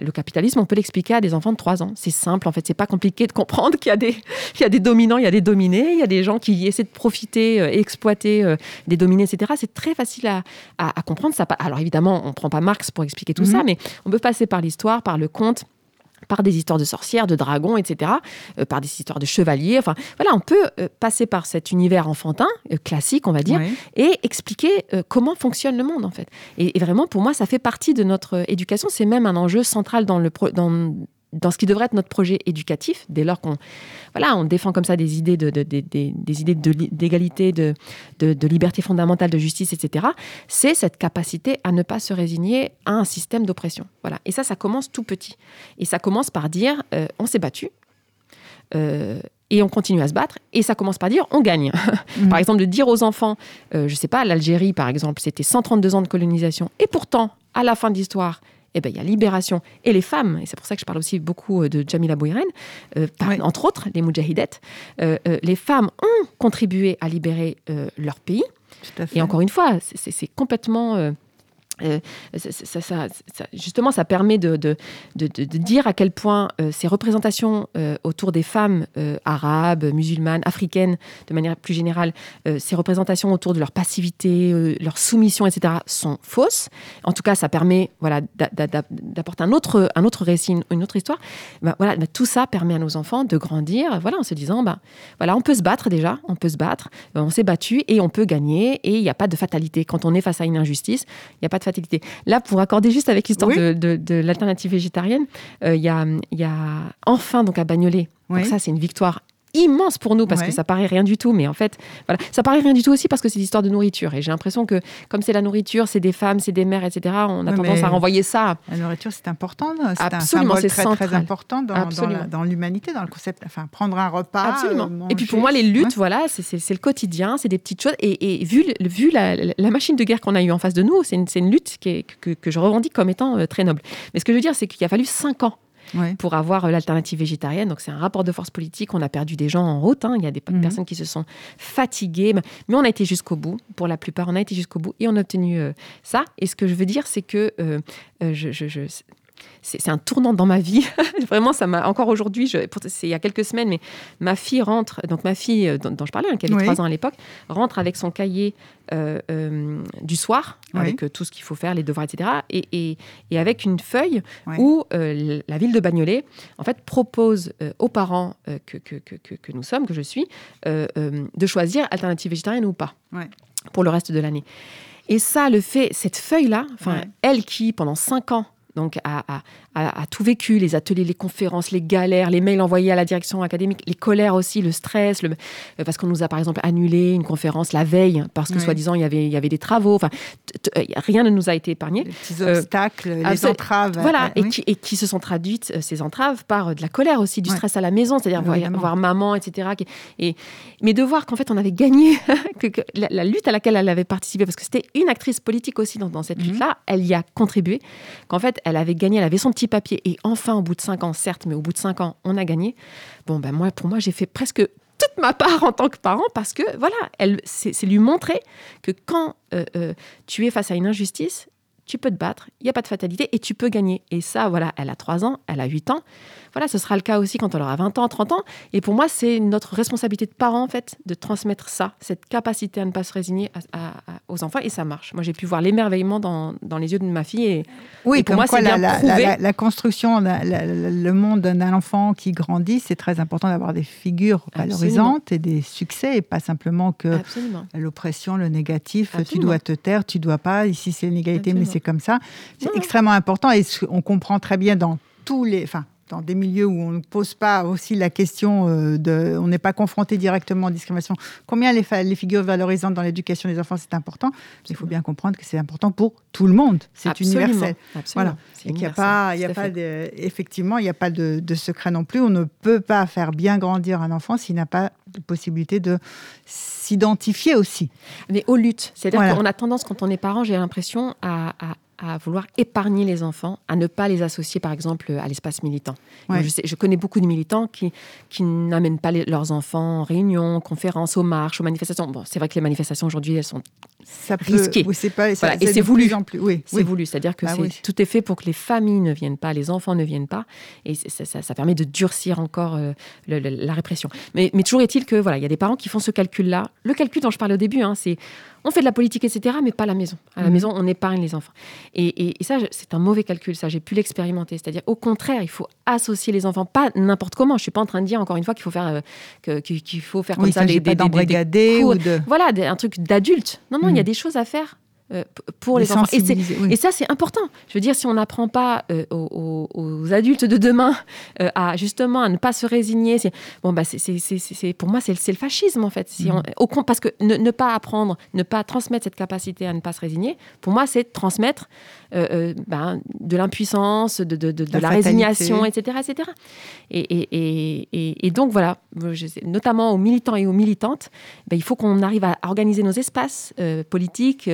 le capitalisme, on peut l'expliquer à des enfants de 3 ans. C'est simple, en fait, c'est pas compliqué de comprendre qu'il y a des, il y a des dominants, il y a des dominés, il y a des gens qui essaient de profiter, exploiter des dominés, etc. C'est très facile à, à, comprendre. Ça, alors évidemment, on prend pas Marx pour expliquer tout ça, mhm. mais on peut passer par l'histoire, par le conte par des histoires de sorcières, de dragons, etc., euh, par des histoires de chevaliers. Enfin, voilà, on peut euh, passer par cet univers enfantin, euh, classique, on va dire, et expliquer comment fonctionne le monde, en fait. Et, vraiment, pour moi, ça fait partie de notre éducation. C'est même un enjeu central dans le, dans, dans ce qui devrait être notre projet éducatif, dès lors qu'on voilà, on défend comme ça des idées de, des idées d'égalité, de, de, liberté fondamentale, de justice, etc. C'est cette capacité à ne pas se résigner à un système d'oppression. Voilà. Et ça, ça commence tout petit. Et ça commence par dire euh, on s'est battu. Euh, et on continue à se battre. Et ça commence par dire on gagne. Mmh. par exemple, de dire aux enfants, euh, je sais pas, l'Algérie, par exemple, c'était 132 ans de colonisation. Et pourtant, à la fin de l'histoire, eh ben, il y a libération. Et les femmes, et c'est pour ça que je parle aussi beaucoup euh, de Jamila Bouirene, euh, entre autres les Moudjahidettes, euh, les femmes ont contribué à libérer leur pays. Et encore une fois, c'est complètement euh, justement, ça permet de, dire à quel point euh, ces représentations euh, autour des femmes arabes, musulmanes, africaines, de manière plus générale, ces représentations autour de leur passivité, leur soumission, etc., sont fausses. En tout cas, ça permet voilà, d'apporter un autre, un autre récit, une autre histoire. Ben, voilà, ben, tout ça permet à nos enfants de grandir voilà, en se disant, ben, voilà, on peut se battre déjà, on peut se battre, on s'est battu et on peut gagner et il n'y a pas de fatalité. Quand on est face à une injustice, il n'y a pas de fatalité. Là, pour accorder juste avec l'histoire de, l'alternative végétarienne, euh, il y, a, y, a, enfin donc à Bagnolet. Donc ça, c'est une victoire immense pour nous parce que ça paraît rien du tout, mais en fait, voilà, ça paraît rien du tout aussi parce que c'est l'histoire de nourriture. Et j'ai l'impression que comme c'est la nourriture, c'est des femmes, c'est des mères, etc. On a tendance à renvoyer ça. La nourriture, c'est important. C'est un symbole très, très important dans, l'humanité, dans le concept. Enfin, prendre un repas. Absolument. et puis pour moi, les luttes, voilà, c'est le quotidien, c'est des petites choses. Et, vu, vu la, machine de guerre qu'on a eue en face de nous, c'est une, une, lutte qui que, que, je revendique comme étant euh, très noble. Mais ce que je veux dire, c'est qu'il a fallu cinq ans pour avoir euh, l'alternative végétarienne. Donc c'est un rapport de force politique. On a perdu des gens en route. Hein. Il y a des mhm. personnes qui se sont fatiguées. Mais on a été jusqu'au bout. Pour la plupart, on a été jusqu'au bout et on a obtenu euh, ça. Et ce que je veux dire, c'est que euh, je, c'est un tournant dans ma vie. Vraiment, ça m'a encore aujourd'hui, c'est il y a quelques semaines, mais ma fille rentre, donc ma fille euh, dont, je parlais, hein, qui avait trois ans à l'époque, rentre avec son cahier euh, euh, du soir, avec tout ce qu'il faut faire, les devoirs, etc. Et, avec une feuille où la ville de Bagnolet, en fait, propose aux parents que, que, nous sommes, que je suis, de choisir alternative végétarienne ou pas pour le reste de l'année. Et ça, le fait, cette feuille-là, enfin, elle qui, pendant cinq ans, donc a, tout vécu, les ateliers, les conférences, les galères, les mails envoyés à la direction académique, les colères aussi, le stress, le, euh, parce qu'on nous a par exemple annulé une conférence la veille parce que soi-disant il y avait il y avait des travaux. Enfin, euh, rien ne nous a été épargné. Les petits obstacles, euh, les entraves. Voilà, et, qui, et, qui, se sont traduites ces entraves par de la colère aussi, du stress à la maison, c'est-à-dire voir, maman, etc. Et, mais de voir qu'en fait on avait gagné, que, la, lutte à laquelle elle avait participé, parce que c'était une actrice politique aussi dans, cette mhm. lutte-là, elle y a contribué, qu'en fait elle avait gagné, elle avait son petit papier. Et enfin, au bout de cinq ans, certes, mais au bout de cinq ans, on a gagné. Bon, ben moi, pour moi, j'ai fait presque toute ma part en tant que parent parce que voilà, elle, c'est lui montrer que quand euh, euh, tu es face à une injustice, tu peux te battre, il n'y a pas de fatalité et tu peux gagner. Et ça, voilà, elle a 3 ans, elle a 8 ans. Voilà, ce sera le cas aussi quand elle aura 20 ans, 30 ans. Et pour moi, c'est notre responsabilité de parents, en fait, de transmettre ça, cette capacité à ne pas se résigner aux enfants. Et ça marche. Moi, j'ai pu voir l'émerveillement dans, dans, les yeux de ma fille. Et, oui, pour moi, c'est bien la, prouvé. La, construction, le monde d'un enfant qui grandit, c'est très important d'avoir des figures valorisantes et des succès, et pas simplement que l'oppression, le négatif, tu dois te taire, tu dois pas. Ici, c'est l'inégalité, mais c'est comme ça. C'est extrêmement important et on comprend très bien dans tous les, enfin, dans des milieux où on ne pose pas aussi la question euh, de, on n'est pas confronté directement aux discriminations. Combien les, les figures valorisantes dans l'éducation des enfants c'est important Il faut bien comprendre que c'est important pour tout le monde. C'est universel. Voilà. Et qu'il n'y a pas, il y a pas de, effectivement, il n'y a pas de, de, secret non plus. On ne peut pas faire bien grandir un enfant s'il n'a pas de possibilité de s'identifier aussi. Mais aux luttes, c'est-à-dire qu'on a tendance quand on est parent, j'ai l'impression à à vouloir épargner les enfants, à ne pas les associer, par exemple, à l'espace militant. Je, sais, je, connais beaucoup de militants qui, qui n'amènent pas leurs enfants en réunion, conférences, aux marches, aux manifestations. Bon, c'est vrai que les manifestations aujourd'hui, elles sont ça risquées. Oui, c'est pas, ça, et c'est voulu. En plus. Oui, c'est voulu. C'est-à-dire que bah tout est fait pour que les familles ne viennent pas, les enfants ne viennent pas, et ça, ça, permet de durcir encore euh, la répression. Mais, mais toujours est-il que voilà, il y a des parents qui font ce calcul-là. Le calcul dont je parlais au début, hein, c'est on fait de la politique, etc., mais pas à la maison. À la mhm. maison, on épargne les enfants. Et, ça, c'est un mauvais calcul, ça, j'ai pu l'expérimenter. C'est-à-dire, au contraire, il faut associer les enfants, pas n'importe comment. Je suis pas en train de dire, encore une fois, qu'il faut faire, euh, qu'il faut faire comme ça des, des, des, des ou de... Voilà, un truc d'adulte. Non, non, il y a mhm. des choses à faire euh, pour les, enfants. Et, ça, c'est important. Je veux dire, si on n'apprend pas euh, aux, adultes de demain euh, à justement à ne pas se résigner, bon bah c'est pour moi c'est le fascisme en fait. Si on, mm. au, parce que ne, pas apprendre, ne pas transmettre cette capacité à ne pas se résigner, pour moi c'est transmettre ben, de l'impuissance, de, de, de, la, résignation, etc., etc. Et, et, donc voilà, notamment aux militants et aux militantes, ben, il faut qu'on arrive à organiser nos espaces politiques,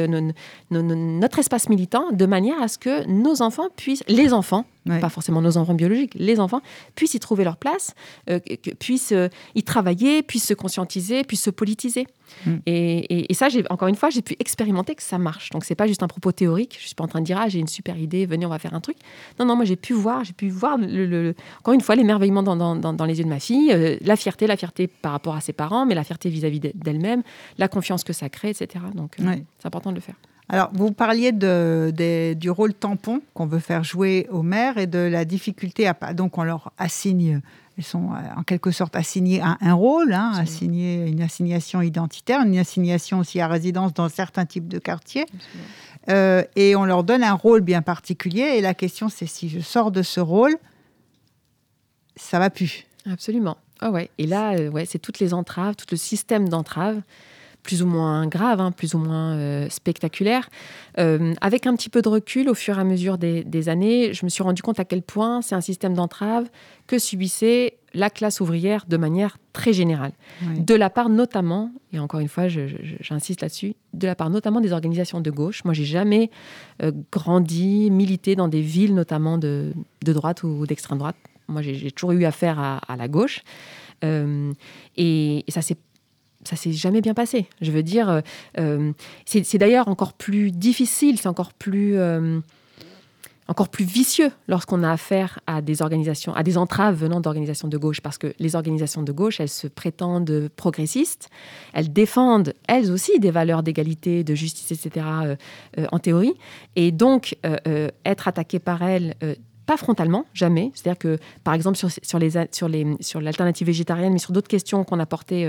notre espace militant de manière à ce que nos enfants puissent, les enfants, pas forcément nos enfants biologiques, les enfants, puissent y trouver leur place, euh, puissent euh, y travailler, puissent se conscientiser, puissent se politiser. Mm. Et, ça, encore une fois, j'ai pu expérimenter que ça marche. Donc, c'est pas juste un propos théorique. Je suis pas en train de dire, ah, j'ai une super idée, venez, on va faire un truc. Non, non, moi, j'ai pu voir, j'ai pu voir, le, encore une fois, l'émerveillement dans, dans, les yeux de ma fille, euh, la fierté, la fierté par rapport à ses parents, mais la fierté vis-à-vis d'elle-même, la confiance que ça crée, etc. Donc, c'est important de le faire. Alors, vous parliez de, du rôle tampon qu'on veut faire jouer aux mères et de la difficulté à. Donc, on leur assigne, elles sont euh, en quelque sorte assignées à un rôle, hein, assignées, une assignation identitaire, une assignation aussi à résidence dans certains types de quartiers. Euh, et on leur donne un rôle bien particulier. Et la question, c'est si je sors de ce rôle, ça va plus. Absolument. Ah ouais. Et là, euh, ouais, c'est toutes les entraves, tout le système d'entraves plus ou moins grave, hein, plus ou moins euh, spectaculaire. Euh, avec un petit peu de recul, au fur et à mesure des, années, je me suis rendu compte à quel point c'est un système d'entrave que subissait la classe ouvrière de manière très générale. De la part notamment, et encore une fois, j'insiste là-dessus, de la part notamment des organisations de gauche. Moi, j'ai jamais euh, grandi, milité dans des villes notamment de, droite ou d'extrême droite. Moi, j'ai toujours eu affaire à, la gauche. et, et, ça s'est ça s'est jamais bien passé. Je veux dire, euh, euh, c'est d'ailleurs encore plus difficile, c'est encore plus, euh, encore plus vicieux lorsqu'on a affaire à des organisations, à des entraves venant d'organisations de gauche, parce que les organisations de gauche, elles se prétendent progressistes, elles défendent elles aussi des valeurs d'égalité, de justice, etc. en théorie, et donc être attaqué par elles pas frontalement, jamais. C'est-à-dire que, par exemple, sur, sur les sur les sur l'alternative végétarienne, mais sur d'autres questions qu'on a portées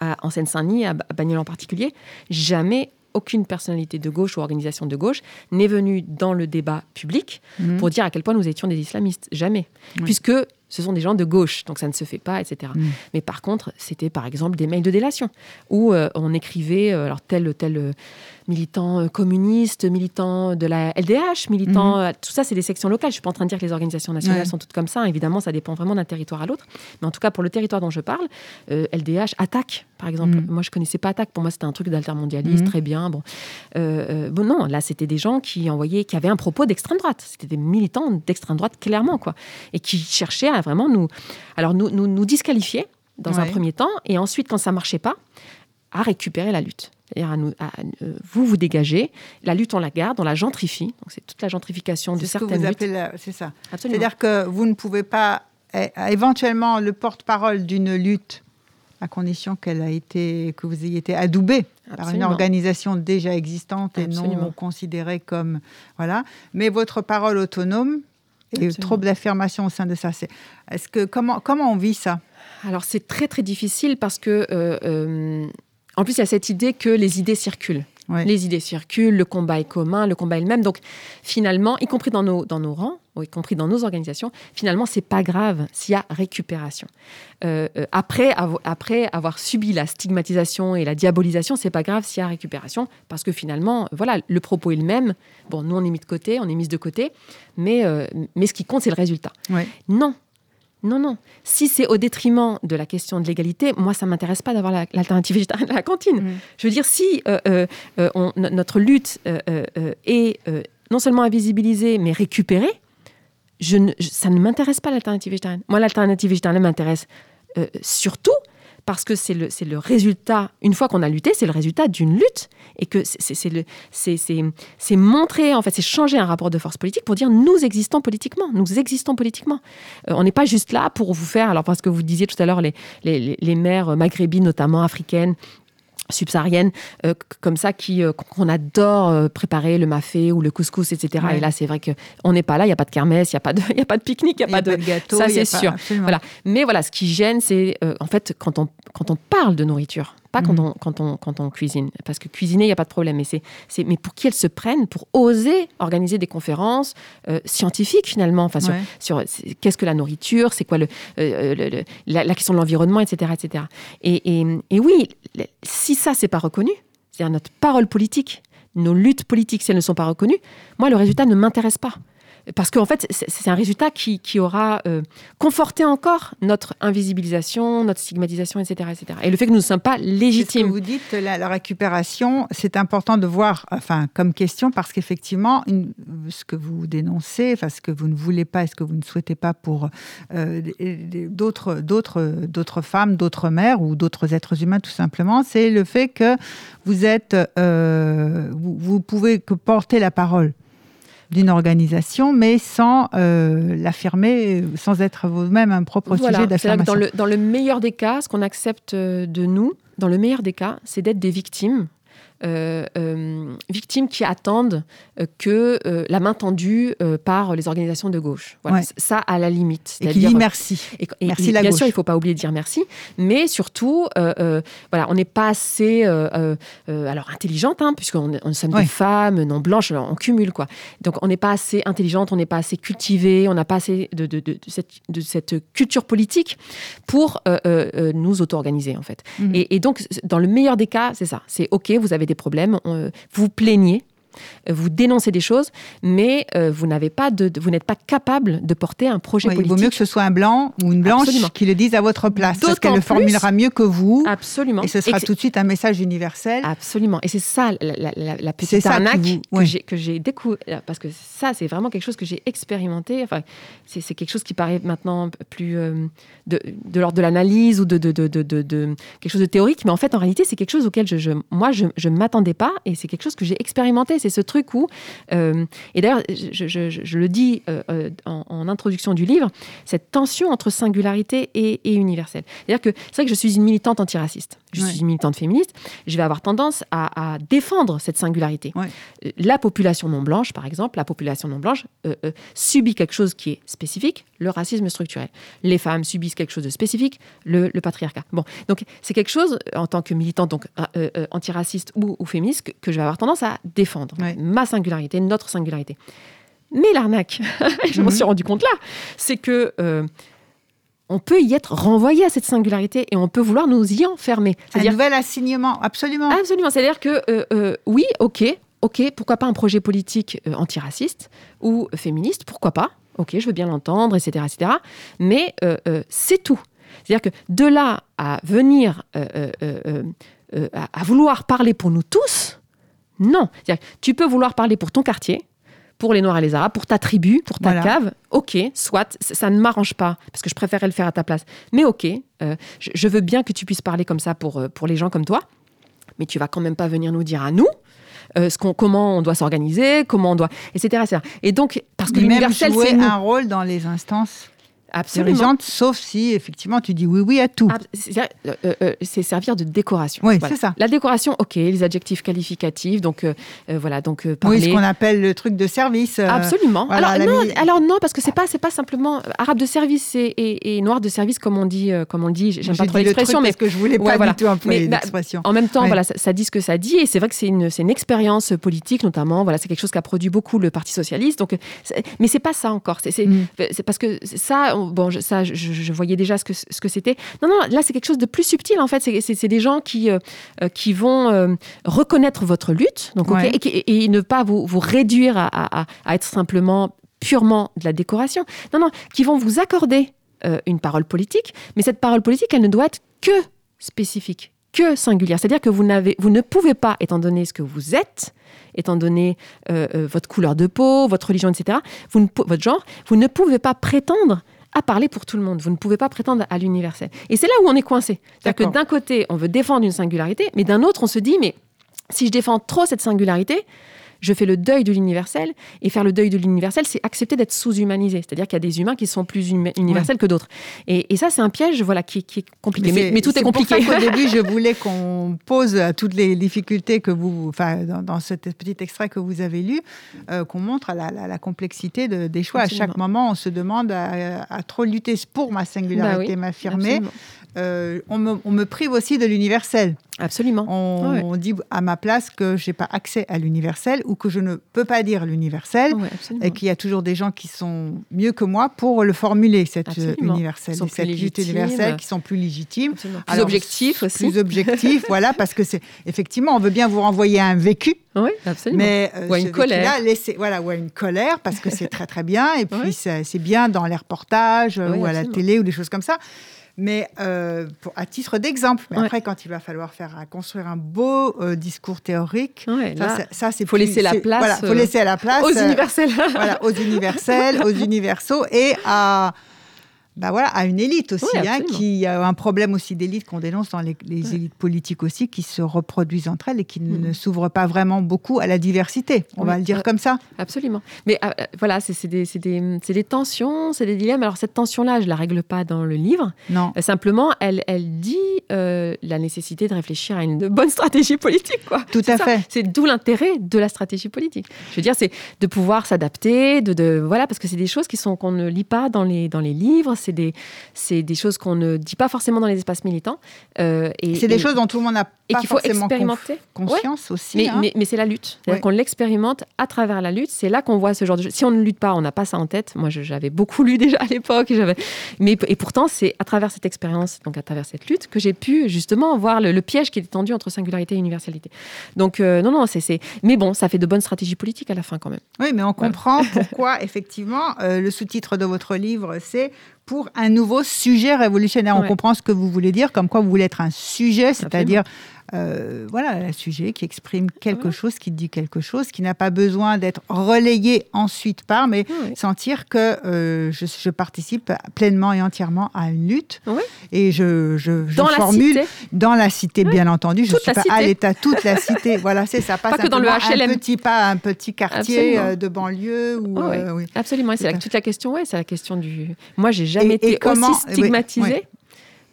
en Seine-Saint-Denis, à Bagnols en particulier, jamais aucune personnalité de gauche ou organisation de gauche n'est venue dans le débat public mhm. pour dire à quel point nous étions des islamistes. Jamais. Puisque ce sont des gens de gauche, donc ça ne se fait pas, etc. Mhm. Mais par contre, c'était par exemple des mails de délation où euh, on écrivait euh, alors tel tel euh, militants euh, communistes, militants de la LDH, militants. Mhm. Euh, tout ça, c'est des sections locales. Je ne suis pas en train de dire que les organisations nationales sont toutes comme ça. Évidemment, ça dépend vraiment d'un territoire à l'autre. Mais en tout cas, pour le territoire dont je parle, LDH attaque, par exemple. Mhm. Moi, je ne connaissais pas attaque. Pour moi, c'était un truc d'altermondialiste, très bien. Bon. bon, non, là, c'était des gens qui envoyaient, qui avaient un propos d'extrême droite. C'était des militants d'extrême droite, clairement, quoi. Et qui cherchaient à vraiment nous, alors nous, nous, nous disqualifier dans un premier temps, et ensuite, quand ça marchait pas, à récupérer la lutte. C'est-à-dire à nous, euh, vous vous dégagez, la lutte on la garde, on la gentrifie. Donc c'est toute la gentrification de certaines luttes. C'est ça. C'est-à-dire que vous ne pouvez pas eh, éventuellement le porte-parole d'une lutte à condition qu'elle a été que vous ayez été adoubé par une organisation déjà existante et non considérée comme voilà. Mais votre parole autonome et trop d'affirmation au sein de ça. Est-ce que comment comment on vit ça? Alors c'est très très difficile parce que euh, euh, en plus, il y a cette idée que les idées circulent. Les idées circulent, le combat est commun, le combat est le même. Donc, finalement, y compris dans nos, dans nos rangs, y compris dans nos organisations, finalement, c'est pas grave s'il y a récupération. Euh, euh, après, après avoir subi la stigmatisation et la diabolisation, c'est pas grave s'il y a récupération, parce que finalement, voilà, le propos est le même. Bon, nous, on est mis de côté, on est mis de côté, mais, euh, mais ce qui compte, c'est le résultat. Non, non, non. Si c'est au détriment de la question de l'égalité, moi, ça ne m'intéresse pas d'avoir l'alternative végétarienne à la cantine. Mm. Je veux dire, si euh, euh, euh, notre lutte est non seulement invisibilisée, mais récupérée, je ça ne m'intéresse pas l'alternative végétarienne. Moi, l'alternative végétarienne m'intéresse surtout parce que c'est le, le résultat, une fois qu'on a lutté, c'est le résultat d'une lutte et que c'est montrer, en fait, c'est changer un rapport de force politique pour dire nous existons politiquement, nous existons politiquement. Euh, on n'est pas juste là pour vous faire, alors parce que vous disiez tout à l'heure les, les, les mères maghrébines, notamment africaines, subsaharienne euh, comme ça qui euh, qu'on adore euh, préparer le mafé ou le couscous etc et là c'est vrai que on n'est pas là il y a pas de kermesse il y a pas de il y a pas de pique-nique il y a, pas de, gâteau ça c'est sûr. voilà. Mais voilà ce qui gêne c'est en fait quand on quand on parle de nourriture pas quand, mm. on, quand, on, quand on cuisine. Parce que cuisiner, il n'y a pas de problème. Mais, c'est, mais pour qui elles se prennent pour oser organiser des conférences euh, scientifiques, finalement, enfin, sur, sur qu'est-ce que la nourriture, c'est quoi le, euh, la, question de l'environnement, etc. etc. Et, et, et oui, si ça, c'est pas reconnu, c'est-à-dire notre parole politique, nos luttes politiques, si elles ne sont pas reconnues, moi, le résultat ne m'intéresse pas. Parce qu'en fait, c'est un résultat qui, aura euh, conforté encore notre invisibilisation, notre stigmatisation, etc., etc. Et le fait que nous ne sommes pas légitimes. Que vous dites, la, la récupération, c'est important de voir, enfin, comme question, parce qu'effectivement, ce que vous dénoncez, enfin, ce que vous ne voulez pas et ce que vous ne souhaitez pas pour euh, d'autres, d'autres, femmes, d'autres mères ou d'autres êtres humains, tout simplement, c'est le fait que vous êtes, euh, vous pouvez que porter la parole d'une organisation, mais sans euh, l'affirmer, sans être vous-même un propre sujet d'affirmation. Dans le, dans le meilleur des cas, ce qu'on accepte de nous, dans le meilleur des cas, c'est d'être des victimes euh, euh, victimes qui attendent euh, que la main tendue par les organisations de gauche. Voilà, Ça, à la limite. Et qui dit merci. Et, merci la bien sûr, il ne faut pas oublier de dire merci, mais surtout, voilà, on n'est pas assez alors intelligente, hein, puisqu'on on sommes des femmes non blanches, on cumule quoi. Donc on n'est pas assez intelligente, on n'est pas assez cultivée, on n'a pas assez de, de, de, cette, de, cette, culture politique pour nous auto-organiser en fait. Mmh. Et, et donc, dans le meilleur des cas, c'est ça. C'est OK, vous avez des problèmes, vous plaignez, vous dénoncez des choses, mais euh, vous n'avez pas de, vous n'êtes pas capable de porter un projet politique. Il vaut mieux que ce soit un blanc ou une blanche qui le dise à votre place, parce qu'elle le formulera mieux que vous. Absolument. Et ce sera tout de suite un message universel. Absolument. Et c'est ça la, petite arnaque que j'ai découvert, parce que ça c'est vraiment quelque chose que j'ai expérimenté. Enfin, c'est quelque chose qui paraît maintenant plus euh, de, de l'ordre de l'analyse ou de, de, de, quelque chose de théorique, mais en fait en réalité c'est quelque chose auquel je, moi je ne m'attendais pas et c'est quelque chose que j'ai expérimenté c'est ce truc où, euh, et d'ailleurs, je, le dis euh, euh, en, introduction du livre, cette tension entre singularité et, universel. C'est-à-dire que c'est vrai que je suis une militante antiraciste, je suis une militante féministe, je vais avoir tendance à, défendre cette singularité. La population non blanche, par exemple, la population non blanche subit quelque chose qui est spécifique, le racisme structurel. Les femmes subissent quelque chose de spécifique, le, patriarcat. Bon, donc c'est quelque chose, en tant que militante donc antiraciste ou, féministe, que, que je vais avoir tendance à défendre ma singularité, notre singularité. Mais l'arnaque, je m'en mhm. suis rendu compte là, c'est que euh, on peut y être renvoyé à cette singularité et on peut vouloir nous y enfermer. Un nouvel assignement, absolument. Absolument. C'est-à-dire que euh, euh, oui, ok, ok, pourquoi pas un projet politique antiraciste ou féministe, pourquoi pas Ok, je veux bien l'entendre, etc., etc. Mais c'est tout. C'est-à-dire que de là à venir à vouloir parler pour nous tous, non. Tu peux vouloir parler pour ton quartier, pour les Noirs et les Arabes, pour ta tribu, pour ta cave. Ok, soit, ça ne m'arrange pas, parce que je préférais le faire à ta place. Mais ok, euh, je, veux bien que tu puisses parler comme ça pour, euh, pour les gens comme toi, mais tu vas quand même pas venir nous dire à nous euh, ce qu'on, comment on doit s'organiser, comment on doit, etc. Et donc, parce que l'universel, c'est un rôle dans les instances Absolument. sauf si effectivement tu dis oui oui à tout. Euh, euh, c'est servir de décoration. Oui, c'est ça. La décoration, ok, les adjectifs qualificatifs, donc euh, voilà, donc parler. Oui, ce qu'on appelle le truc de service. Absolument. alors, non, alors non, parce que c'est pas c'est pas simplement arabe de service et, noir de service comme on dit comme on dit. J'aime pas trop l'expression, mais parce que je voulais pas du tout employer bah, l'expression. En même temps, voilà, ça, dit ce que ça dit et c'est vrai que c'est une c'est une expérience politique notamment. Voilà, c'est quelque chose qui a produit beaucoup le Parti socialiste. Donc, mais c'est pas ça encore. C'est mm. parce que ça bon, ça, je, voyais déjà ce que ce que c'était. Non, non, là, c'est quelque chose de plus subtil, en fait. C'est des gens qui, euh, euh, qui vont euh, reconnaître votre lutte donc, et, ne pas vous, vous réduire à, être simplement purement de la décoration. Non, non, qui vont vous accorder une parole politique, mais cette parole politique, elle ne doit être que spécifique, que singulière. C'est-à-dire que vous, vous ne pouvez pas, étant donné ce que vous êtes, étant donné votre couleur de peau, votre religion, etc., vous ne, votre genre, vous ne pouvez pas prétendre à parler pour tout le monde. Vous ne pouvez pas prétendre à l'universel. Et c'est là où on est coincé. C'est-à-dire que d'un côté, on veut défendre une singularité, mais d'un autre, on se dit, mais si je défends trop cette singularité, je fais le deuil de l'universel. Et faire le deuil de l'universel, c'est accepter d'être sous-humanisé. C'est-à-dire qu'il y a des humains qui sont plus universels que d'autres. Et, ça, c'est un piège voilà, qui, est compliqué. Mais, tout est, compliqué. Au début, je voulais qu'on pose à toutes les difficultés que vous, enfin, dans, ce petit extrait que vous avez lu, euh, qu'on montre la, la, complexité des choix. À chaque moment, on se demande à, trop lutter pour ma singularité, bah m'affirmer. Euh, on, me, on, me, prive aussi de l'universel. Absolument. On, dit à ma place que je n'ai pas accès à l'universel ou que je ne peux pas dire l'universel et qu'il y a toujours des gens qui sont mieux que moi pour le formuler, cette universel, cette lutte universelle, qui sont plus légitimes. Plus objectifs aussi. Plus objectifs, voilà, parce que c'est effectivement, on veut bien vous renvoyer à un vécu. Oui, absolument. Mais euh, ou à une colère. voilà, ou à une colère, parce que c'est très très bien. Et puis c'est bien dans les reportages ou à la télé ou des choses comme ça mais euh, pour, à titre d'exemple. Mais après, quand il va falloir faire construire un beau euh, discours théorique, ça, c'est faut laisser la place. Voilà, faut laisser la place aux universels. voilà, aux universels, aux universaux et à bah voilà, à une élite aussi, hein, qui a un problème aussi d'élite qu'on dénonce dans les, élites politiques aussi, qui se reproduisent entre elles et qui ne mm. s'ouvrent pas vraiment beaucoup à la diversité. On va le dire comme ça. Absolument. Mais euh, voilà, c'est des, des, des, tensions, c'est des dilemmes. Alors cette tension-là, je la règle pas dans le livre. Non. Euh, simplement, elle, elle dit euh, la nécessité de réfléchir à une bonne stratégie politique. Quoi. Tout à fait. C'est d'où l'intérêt de la stratégie politique. Je veux dire, c'est de pouvoir s'adapter, de, de, voilà, parce que c'est des choses qui sont qu'on ne lit pas dans les dans les livres c'est des, des choses qu'on ne dit pas forcément dans les espaces militants. Euh, c'est des choses dont tout le monde n'a pas faut expérimenter. conscience aussi. Mais, hein. mais, c'est la lutte. cest qu'on l'expérimente à travers la lutte. C'est là qu'on voit ce genre de choses. Si on ne lutte pas, on n'a pas ça en tête. Moi, j'avais beaucoup lu déjà à l'époque. Mais, et pourtant, c'est à travers cette expérience, donc à travers cette lutte, que j'ai pu justement voir le, piège qui est tendu entre singularité et universalité. Donc, euh, non, non, c'est. Mais bon, ça fait de bonnes stratégies politiques à la fin quand même. Oui, mais on comprend pourquoi, effectivement, euh, le sous-titre de votre livre, c'est pour un nouveau sujet révolutionnaire. On comprend ce que vous voulez dire, comme quoi vous voulez être un sujet, c'est-à-dire euh, voilà, un sujet qui exprime quelque chose, qui dit quelque chose, qui n'a pas besoin d'être relayé ensuite par, mais sentir que euh, je, participe pleinement et entièrement à une lutte. Et je, je, dans formule la dans la cité, bien entendu. Je ne suis pas à l'État, toute la cité. voilà, c'est ça. Passe pas que dans le HLM. Un petit pas, un petit quartier euh, de banlieue. Ou, oui. Absolument. C'est toute la question. Ouais, c'est la question du. Moi, j'ai jamais été aussi stigmatisée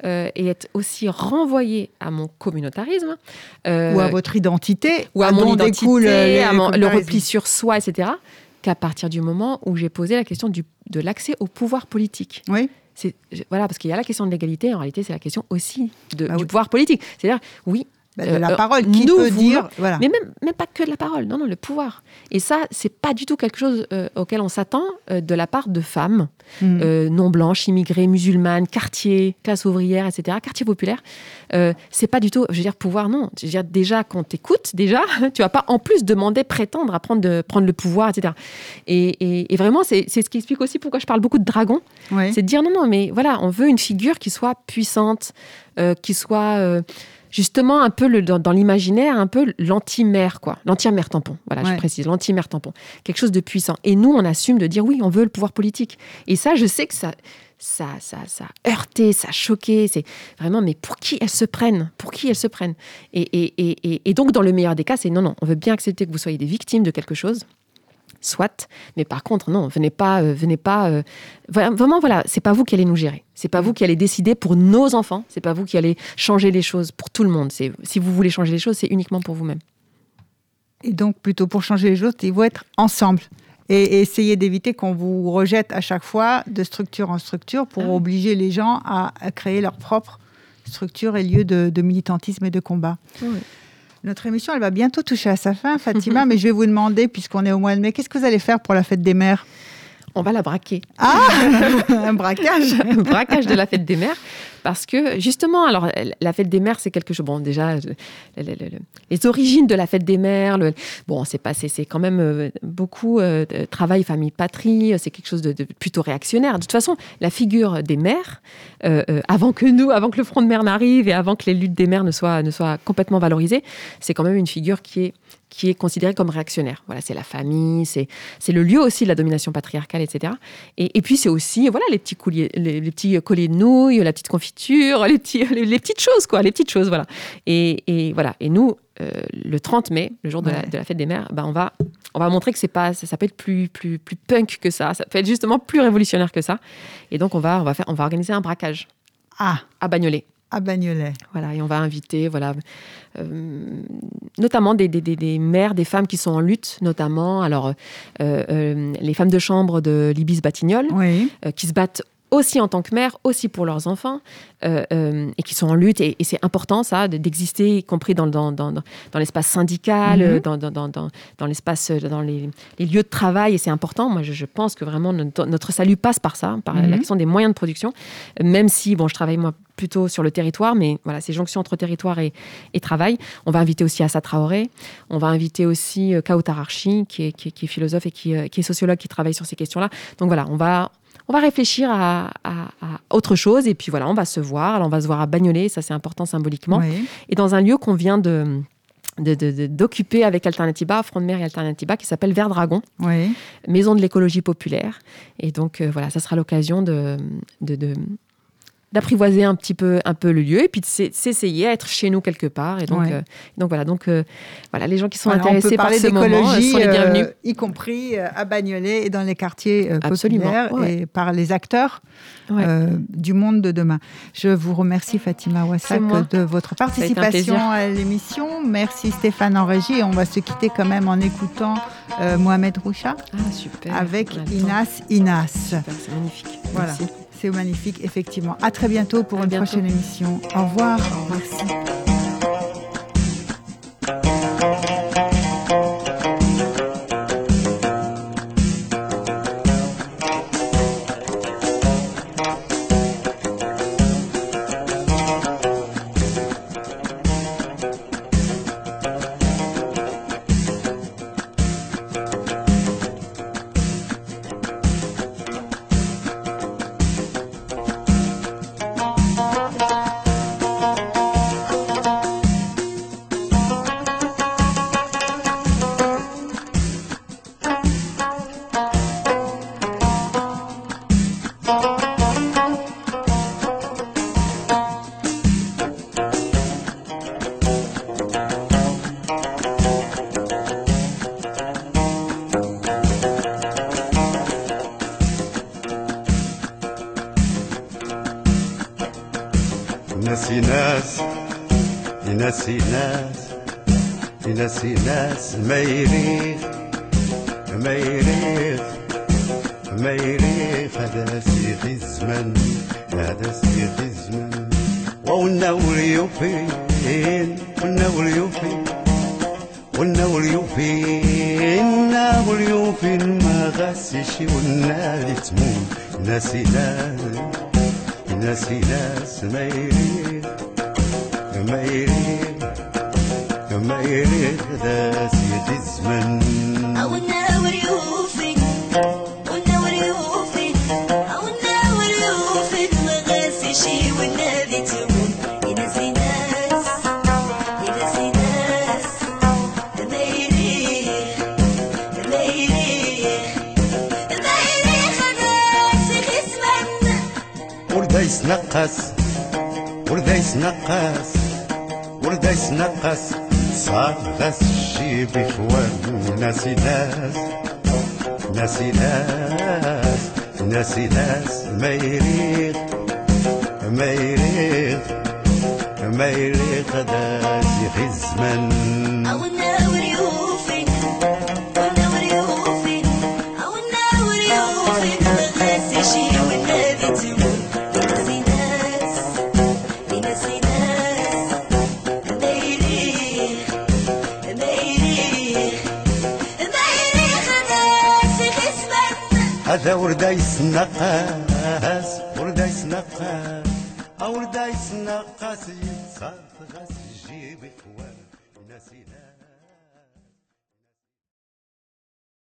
euh, et être aussi renvoyé à mon communautarisme. Euh, ou à votre identité. Ou à, mon identité, à le repli sur soi, etc. Qu'à partir du moment où j'ai posé la question du, de l'accès au pouvoir politique. Oui. Voilà, parce qu'il y a la question de l'égalité, en réalité, c'est la question aussi de, bah du pouvoir politique. C'est-à-dire, oui, bah, de la euh, parole, qui peut dire. Voilà. Mais même, même pas que de la parole, non, non, le pouvoir. Et ça, c'est pas du tout quelque chose euh, auquel on s'attend euh, de la part de femmes hmm. non blanches, immigrées, musulmanes, quartiers, classe ouvrière, etc., quartier populaire. c'est pas du tout, je veux dire, pouvoir, non. Je veux dire, déjà, qu'on t'écoute, déjà, tu vas pas en plus demander, prétendre à prendre, de, prendre le pouvoir, etc. Et, et, vraiment, c'est ce qui explique aussi pourquoi je parle beaucoup de dragon. C'est de dire, non, non, mais voilà, on veut une figure qui soit puissante, qui soit justement un peu le, dans, l'imaginaire, un peu l'anti-mère, quoi. L'anti-mère tampon. Voilà, je précise, l'anti-mère tampon. Quelque chose de puissant. Et nous, on assume de dire oui, on veut le pouvoir politique. Et ça, je sais que ça. Ça, ça, ça a heurté, ça a choqué. C'est vraiment, mais pour qui elles se prennent? Pour qui elles se prennent? Et, et, et, et donc, dans le meilleur des cas, c'est non, non, on veut bien accepter que vous soyez des victimes de quelque chose soit. Mais par contre, non, venez pas, euh, venez pas. Euh, vraiment, voilà, c'est pas vous qui allez nous gérer. C'est pas vous qui allez décider pour nos enfants. C'est pas vous qui allez changer les choses pour tout le monde. C'est si vous voulez changer les choses, c'est uniquement pour vous-même. Et donc, plutôt pour changer les choses, il faut être ensemble et, essayer d'éviter qu'on vous rejette à chaque fois de structure en structure pour ah obliger les gens à, créer leur propre structure et lieu de, militantisme et de combat. Oui. Notre émission, elle va bientôt toucher à sa fin, Fatima, mais je vais vous demander, puisqu'on est au mois de mai, qu'est-ce que vous allez faire pour la fête des mères? On va la braquer. Ah Un braquage Un braquage de la fête des mères. Parce que, justement, alors, la fête des mères, c'est quelque chose. Bon, déjà, les origines de la fête des mères, bon, c'est passé, c'est quand même euh, beaucoup euh, de travail, famille, patrie, c'est quelque chose de, plutôt réactionnaire. De toute façon, la figure des mères, euh, avant que nous, avant que le front de mer n'arrive et avant que les luttes des mères ne soient, ne soient complètement valorisées, c'est quand même une figure qui est qui est considéré comme réactionnaire. Voilà, c'est la famille, c'est le lieu aussi de la domination patriarcale, etc. Et, et puis c'est aussi voilà les petits colliers, les, petits colliers de nouilles, la petite confiture, les petits les, petites choses quoi, les petites choses voilà. Et, et voilà. Et nous, euh, le 30 mai, le jour de, la, de la, fête des mères, ben on va on va montrer que c'est pas ça, ça, peut être plus plus plus punk que ça, ça peut être justement plus révolutionnaire que ça. Et donc on va on va faire on va organiser un braquage. Ah. À Bagnolet à Bagnolet. Voilà, et on va inviter, voilà, euh, notamment des, des, des, mères, des femmes qui sont en lutte, notamment, alors, euh, euh, les femmes de chambre de l'Ibis Batignolles, oui. qui se battent aussi en tant que mère, aussi pour leurs enfants, euh, euh, et qui sont en lutte. Et, c'est important, ça, d'exister, y compris dans, dans, dans, dans l'espace syndical, mhm. dans, l'espace, dans les, les, lieux de travail. Et c'est important. Moi, je, pense que vraiment notre, salut passe par ça, par la mhm. question des moyens de production. Même si, bon, je travaille moi plutôt sur le territoire, mais voilà, ces jonctions entre territoire et, et travail. On va inviter aussi Assa Traoré, on va inviter aussi Kao Tararchi, qui est, qui, qui est philosophe et qui, qui, est sociologue, qui travaille sur ces questions-là. Donc voilà, on va, on va réfléchir à, autre chose et puis voilà, on va se voir. Alors on va se voir à Bagnolet, ça c'est important symboliquement. Et dans un lieu qu'on vient de d'occuper avec Alternativa, Front de mer et Alternativa, qui s'appelle Vert Dragon, maison de l'écologie populaire. Et donc euh, voilà, ça sera l'occasion de, de, d'apprivoiser un petit peu un peu le lieu et puis de s'essayer à être chez nous quelque part et donc euh, donc voilà donc euh, voilà les gens qui sont intéressés par ce moment euh, sont les bienvenus y compris à Bagnolet et dans les quartiers populaires et par les acteurs du monde de demain. Je vous remercie Fatima Wassak de votre participation à l'émission. Merci Stéphane en régie et on va se quitter quand même en écoutant Mohamed Roucha ah, avec Inas Inas. c'est magnifique. Voilà. Magnifique, effectivement. À très bientôt pour une prochaine émission. Au revoir. Merci. ناس ما يريخ